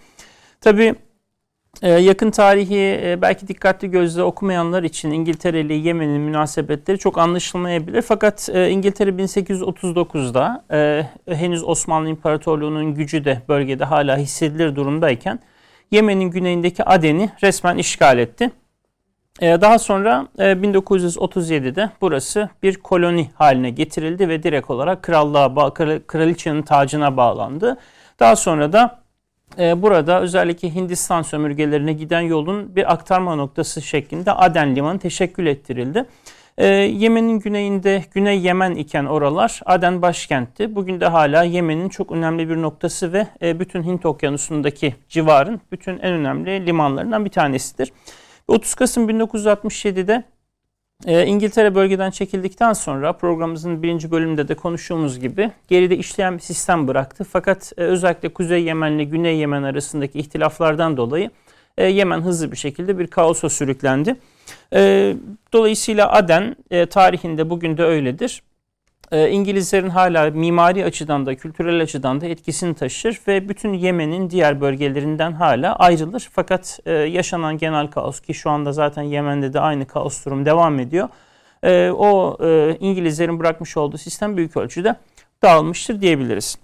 Tabii yakın tarihi e, belki dikkatli gözle okumayanlar için İngiltere ile Yemen'in münasebetleri çok anlaşılmayabilir. Fakat e, İngiltere 1839'da e, henüz Osmanlı İmparatorluğu'nun gücü de bölgede hala hissedilir durumdayken Yemen'in güneyindeki Aden'i resmen işgal etti. Daha sonra 1937'de burası bir koloni haline getirildi ve direkt olarak krallığa, kraliçenin tacına bağlandı. Daha sonra da ee, burada özellikle Hindistan sömürgelerine giden yolun bir aktarma noktası şeklinde Aden Limanı teşekkül ettirildi. Ee, Yemen'in güneyinde Güney Yemen iken oralar Aden başkentti. Bugün de hala Yemen'in çok önemli bir noktası ve e, bütün Hint okyanusundaki civarın bütün en önemli limanlarından bir tanesidir. 30 Kasım 1967'de e, İngiltere bölgeden çekildikten sonra programımızın birinci bölümünde de konuştuğumuz gibi geride işleyen bir sistem bıraktı. Fakat e, özellikle Kuzey Yemen ile Güney Yemen arasındaki ihtilaflardan dolayı e, Yemen hızlı bir şekilde bir kaosa sürüklendi. E, dolayısıyla Aden e, tarihinde bugün de öyledir. E, İngilizlerin hala mimari açıdan da kültürel açıdan da etkisini taşır ve bütün Yemen'in diğer bölgelerinden hala ayrılır. Fakat e, yaşanan genel kaos ki şu anda zaten Yemen'de de aynı kaos durum devam ediyor. E, o İngilizlerin bırakmış olduğu sistem büyük ölçüde dağılmıştır diyebiliriz.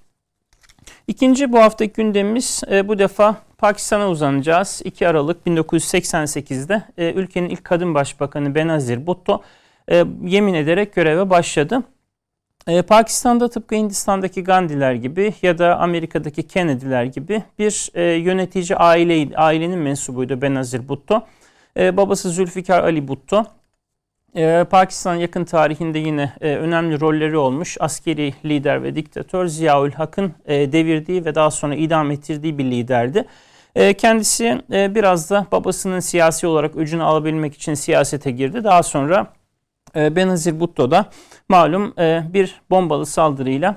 İkinci bu haftaki gündemimiz bu defa Pakistan'a uzanacağız. 2 Aralık 1988'de e, ülkenin ilk kadın başbakanı Benazir Bhutto yemin ederek göreve başladı. E, Pakistan'da tıpkı Hindistan'daki Gandhi'ler gibi ya da Amerika'daki Kennedy'ler gibi bir e, yönetici aile ailenin mensubuydu Benazir Bhutto. E, babası Zülfikar Ali Bhutto. Pakistan yakın tarihinde yine önemli rolleri olmuş askeri lider ve diktatör Ziaül Hak'ın devirdiği ve daha sonra idam ettirdiği bir liderdi. Kendisi biraz da babasının siyasi olarak öcünü alabilmek için siyasete girdi. Daha sonra Benazir Bhutto da malum e, bir bombalı saldırıyla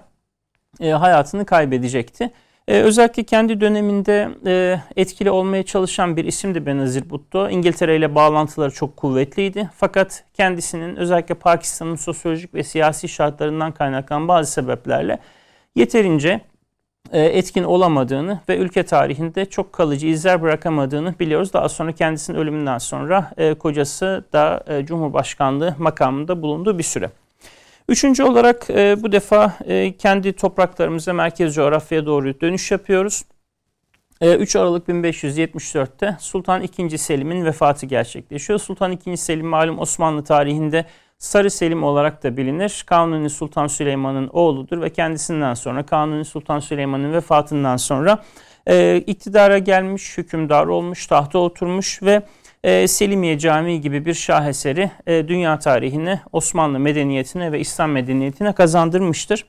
e, hayatını kaybedecekti. E, özellikle kendi döneminde e, etkili olmaya çalışan bir isimdi Benazir Bhutto. İngiltere ile bağlantıları çok kuvvetliydi. Fakat kendisinin özellikle Pakistan'ın sosyolojik ve siyasi şartlarından kaynaklanan bazı sebeplerle yeterince e, etkin olamadığını ve ülke tarihinde çok kalıcı izler bırakamadığını biliyoruz. Daha sonra kendisinin ölümünden sonra e, kocası da e, Cumhurbaşkanlığı makamında bulunduğu bir süre. Üçüncü olarak bu defa kendi topraklarımıza merkez coğrafyaya doğru dönüş yapıyoruz. 3 Aralık 1574'te Sultan II. Selim'in vefatı gerçekleşiyor. Sultan II. Selim malum Osmanlı tarihinde Sarı Selim olarak da bilinir. Kanuni Sultan Süleyman'ın oğludur ve kendisinden sonra Kanuni Sultan Süleyman'ın vefatından sonra e, iktidara gelmiş, hükümdar olmuş, tahta oturmuş ve e, Selimiye Camii gibi bir şaheseri e, dünya tarihine, Osmanlı medeniyetine ve İslam medeniyetine kazandırmıştır.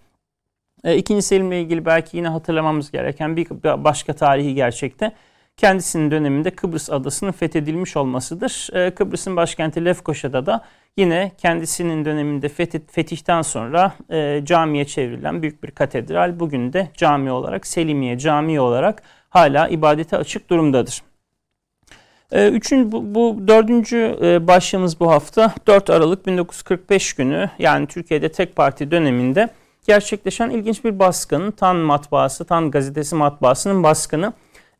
E, İkinci Selim'le ilgili belki yine hatırlamamız gereken bir başka tarihi gerçekte kendisinin döneminde Kıbrıs adasının fethedilmiş olmasıdır. E, Kıbrıs'ın başkenti Lefkoşa'da da yine kendisinin döneminde fetihten sonra e, camiye çevrilen büyük bir katedral bugün de cami olarak Selimiye Camii olarak hala ibadete açık durumdadır. E, üçün, bu, bu dördüncü e, başlığımız bu hafta 4 Aralık 1945 günü yani Türkiye'de tek parti döneminde gerçekleşen ilginç bir baskın. Tan matbaası, Tan gazetesi matbaasının baskını.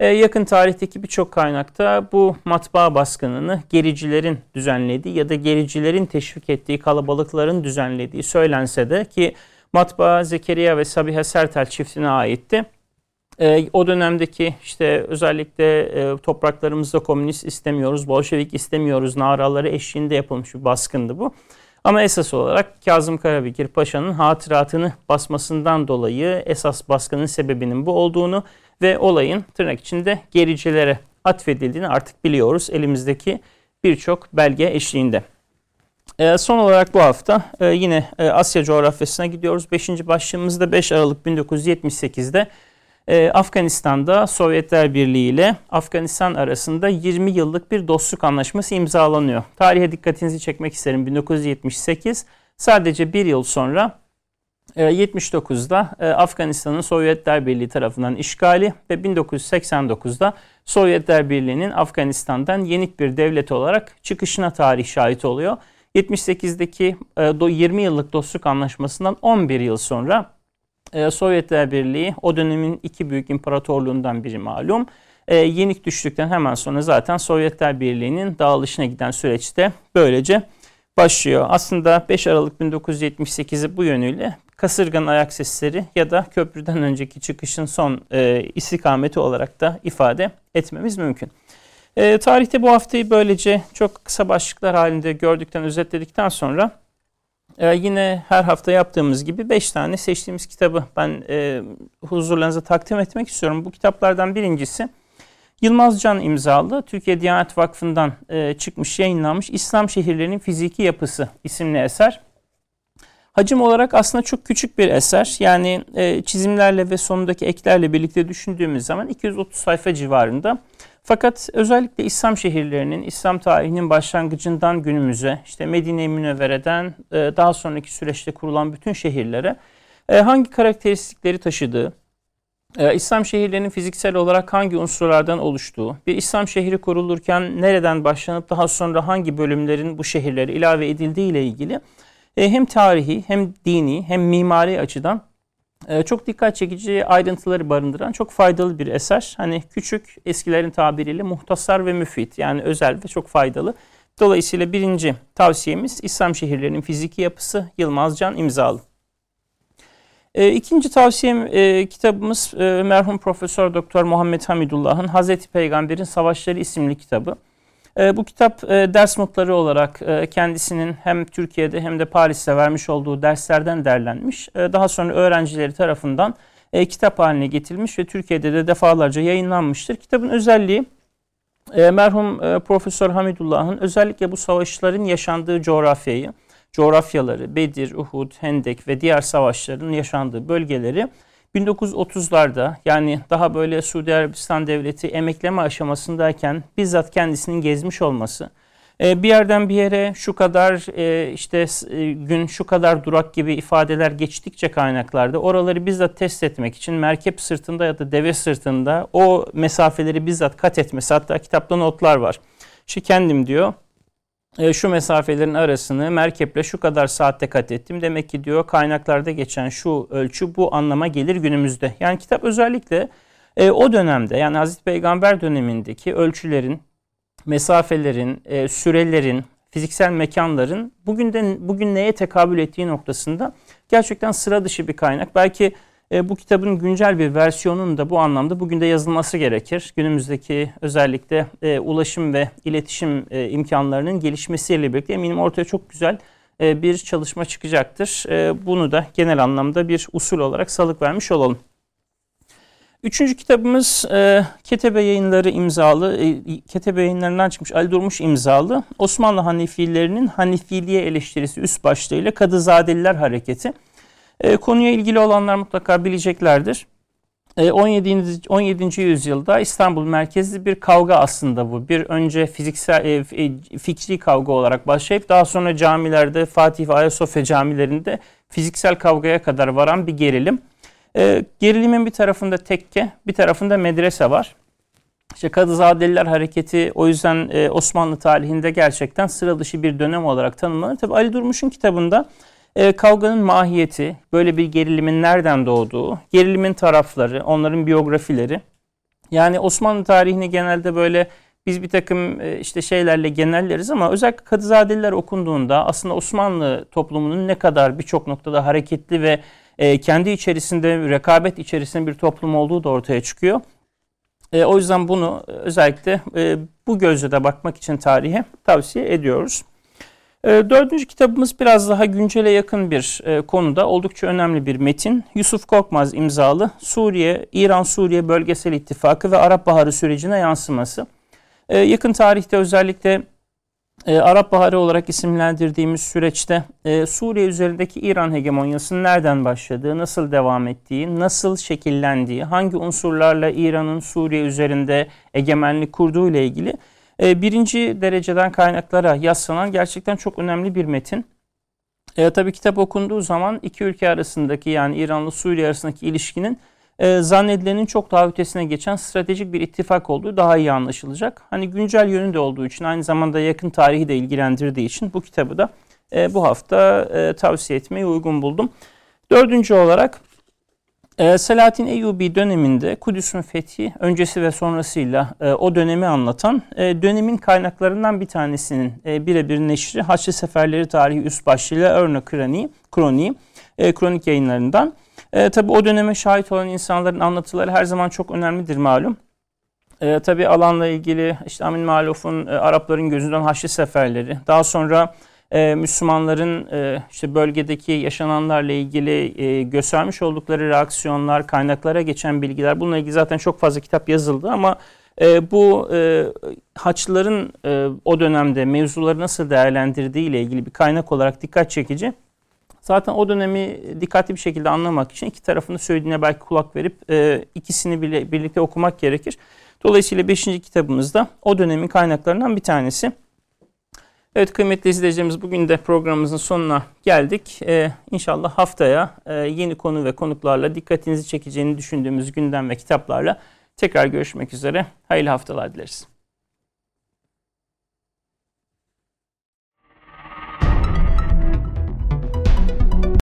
Ee, yakın tarihteki birçok kaynakta bu matbaa baskınını gericilerin düzenlediği ya da gericilerin teşvik ettiği kalabalıkların düzenlediği söylense de ki matbaa Zekeriya ve Sabiha Sertel çiftine aitti. E, o dönemdeki işte özellikle e, topraklarımızda komünist istemiyoruz, Bolşevik istemiyoruz naraları eşliğinde yapılmış bir baskındı bu. Ama esas olarak Kazım Karabekir Paşa'nın hatıratını basmasından dolayı esas baskının sebebinin bu olduğunu ve olayın tırnak içinde gericilere atfedildiğini artık biliyoruz elimizdeki birçok belge eşliğinde. E, son olarak bu hafta e, yine e, Asya coğrafyasına gidiyoruz. Beşinci başlığımızda 5 Aralık 1978'de e, Afganistan'da Sovyetler Birliği ile Afganistan arasında 20 yıllık bir dostluk anlaşması imzalanıyor. Tarihe dikkatinizi çekmek isterim. 1978 sadece bir yıl sonra 79'da e, e, Afganistan'ın Sovyetler Birliği tarafından işgali ve 1989'da Sovyetler Birliği'nin Afganistan'dan yenik bir devlet olarak çıkışına tarih şahit oluyor. 78'deki 20 e, yıllık dostluk anlaşmasından 11 yıl sonra Sovyetler Birliği o dönemin iki büyük imparatorluğundan biri malum. Yenik düştükten hemen sonra zaten Sovyetler Birliği'nin dağılışına giden süreçte böylece başlıyor. Aslında 5 Aralık 1978'i bu yönüyle kasırganın ayak sesleri ya da köprüden önceki çıkışın son e, istikameti olarak da ifade etmemiz mümkün. E, tarihte bu haftayı böylece çok kısa başlıklar halinde gördükten, özetledikten sonra e, yine her hafta yaptığımız gibi 5 tane seçtiğimiz kitabı ben e, huzurlarınıza takdim etmek istiyorum. Bu kitaplardan birincisi Yılmaz Can imzalı Türkiye Diyanet Vakfı'ndan e, çıkmış, yayınlanmış İslam Şehirlerinin Fiziki Yapısı isimli eser. Hacim olarak aslında çok küçük bir eser. Yani e, çizimlerle ve sonundaki eklerle birlikte düşündüğümüz zaman 230 sayfa civarında. Fakat özellikle İslam şehirlerinin, İslam tarihinin başlangıcından günümüze, işte Medine-i Münevvere'den e, daha sonraki süreçte kurulan bütün şehirlere e, hangi karakteristikleri taşıdığı, e, İslam şehirlerinin fiziksel olarak hangi unsurlardan oluştuğu, bir İslam şehri kurulurken nereden başlanıp daha sonra hangi bölümlerin bu şehirlere ilave edildiği ile ilgili e, hem tarihi hem dini hem mimari açıdan e, çok dikkat çekici ayrıntıları barındıran çok faydalı bir eser. Hani küçük eskilerin tabiriyle muhtasar ve müfit yani özel ve çok faydalı. Dolayısıyla birinci tavsiyemiz İslam şehirlerinin fiziki yapısı Yılmaz Can imzalı. E, ikinci tavsiyem e, kitabımız e, merhum Profesör Doktor Muhammed Hamidullah'ın Hazreti Peygamber'in Savaşları isimli kitabı. E, bu kitap e, ders notları olarak e, kendisinin hem Türkiye'de hem de Paris'te vermiş olduğu derslerden derlenmiş. E, daha sonra öğrencileri tarafından e, kitap haline getirilmiş ve Türkiye'de de defalarca yayınlanmıştır. Kitabın özelliği e, merhum e, Profesör Hamidullah'ın özellikle bu savaşların yaşandığı coğrafyayı, coğrafyaları, Bedir, Uhud, Hendek ve diğer savaşların yaşandığı bölgeleri 1930'larda yani daha böyle Suudi Arabistan devleti emekleme aşamasındayken bizzat kendisinin gezmiş olması, e, bir yerden bir yere şu kadar e, işte e, gün şu kadar durak gibi ifadeler geçtikçe kaynaklarda oraları bizzat test etmek için merkep sırtında ya da deve sırtında o mesafeleri bizzat kat etmesi hatta kitapta notlar var. İşte kendim diyor e, şu mesafelerin arasını merkeple şu kadar saatte kat ettim. Demek ki diyor kaynaklarda geçen şu ölçü bu anlama gelir günümüzde. Yani kitap özellikle e, o dönemde yani Hazreti Peygamber dönemindeki ölçülerin, mesafelerin, e, sürelerin, fiziksel mekanların bugünden bugün neye tekabül ettiği noktasında gerçekten sıra dışı bir kaynak. Belki e, bu kitabın güncel bir versiyonunun da bu anlamda bugün de yazılması gerekir. Günümüzdeki özellikle e, ulaşım ve iletişim e, imkanlarının gelişmesiyle birlikte eminim ortaya çok güzel e, bir çalışma çıkacaktır. E, bunu da genel anlamda bir usul olarak salık vermiş olalım. Üçüncü kitabımız e, Ketebe Yayınları imzalı, e, Ketebe Yayınlarından çıkmış Ali Durmuş imzalı Osmanlı Hanefilerinin Hanefiliğe eleştirisi üst başlığıyla Kadızadeliler Hareketi. E, konuya ilgili olanlar mutlaka bileceklerdir. E, 17. 17. yüzyılda İstanbul merkezli bir kavga aslında bu. Bir önce fiziksel e, e, fikri kavga olarak başlayıp daha sonra camilerde Fatih ve Ayasofya camilerinde fiziksel kavgaya kadar varan bir gerilim. Gerilimin bir tarafında tekke, bir tarafında medrese var. İşte Kadızadeliler Hareketi o yüzden Osmanlı tarihinde gerçekten sıra dışı bir dönem olarak tanımlanır. Tabi Ali Durmuş'un kitabında e, kavganın mahiyeti, böyle bir gerilimin nereden doğduğu, gerilimin tarafları, onların biyografileri. Yani Osmanlı tarihini genelde böyle biz bir takım e, işte şeylerle genelleriz ama özellikle Kadızadeliler okunduğunda aslında Osmanlı toplumunun ne kadar birçok noktada hareketli ve e, kendi içerisinde rekabet içerisinde bir toplum olduğu da ortaya çıkıyor. E, o yüzden bunu özellikle e, bu gözle de bakmak için tarihe tavsiye ediyoruz. E, dördüncü kitabımız biraz daha güncele yakın bir e, konuda oldukça önemli bir metin. Yusuf Korkmaz imzalı Suriye, İran-Suriye Bölgesel İttifakı ve Arap Baharı sürecine yansıması. E, yakın tarihte özellikle e, Arap Baharı olarak isimlendirdiğimiz süreçte e, Suriye üzerindeki İran hegemonyasının nereden başladığı, nasıl devam ettiği, nasıl şekillendiği, hangi unsurlarla İran'ın Suriye üzerinde egemenlik kurduğu ile ilgili e, birinci dereceden kaynaklara yaslanan gerçekten çok önemli bir metin. E, tabii kitap okunduğu zaman iki ülke arasındaki yani İran'la Suriye arasındaki ilişkinin e, zannedilenin çok daha ötesine geçen stratejik bir ittifak olduğu daha iyi anlaşılacak. Hani güncel yönü de olduğu için aynı zamanda yakın tarihi de ilgilendirdiği için bu kitabı da e, bu hafta e, tavsiye etmeyi uygun buldum. Dördüncü olarak e, Selahattin Eyyubi döneminde Kudüs'ün fethi öncesi ve sonrasıyla e, o dönemi anlatan e, dönemin kaynaklarından bir tanesinin e, birebir neşri Haçlı Seferleri Tarihi üst başlığıyla Örne Kroni, Kroni, kronik yayınlarından. E, tabi o döneme şahit olan insanların anlatıları her zaman çok önemlidir malum. E, tabi alanla ilgili işte Amin Maluf'un Arapların gözünden Haçlı Seferleri, daha sonra e, Müslümanların e, işte bölgedeki yaşananlarla ilgili e, göstermiş oldukları reaksiyonlar, kaynaklara geçen bilgiler bununla ilgili zaten çok fazla kitap yazıldı ama e, bu e, Haçlıların e, o dönemde mevzuları nasıl değerlendirdiği ile ilgili bir kaynak olarak dikkat çekici. Zaten o dönemi dikkatli bir şekilde anlamak için iki tarafını söylediğine belki kulak verip e, ikisini bile, birlikte okumak gerekir. Dolayısıyla beşinci kitabımızda o dönemin kaynaklarından bir tanesi. Evet kıymetli izleyicilerimiz bugün de programımızın sonuna geldik. Ee, inşallah haftaya e, yeni konu ve konuklarla dikkatinizi çekeceğini düşündüğümüz gündem ve kitaplarla tekrar görüşmek üzere. Hayırlı haftalar dileriz.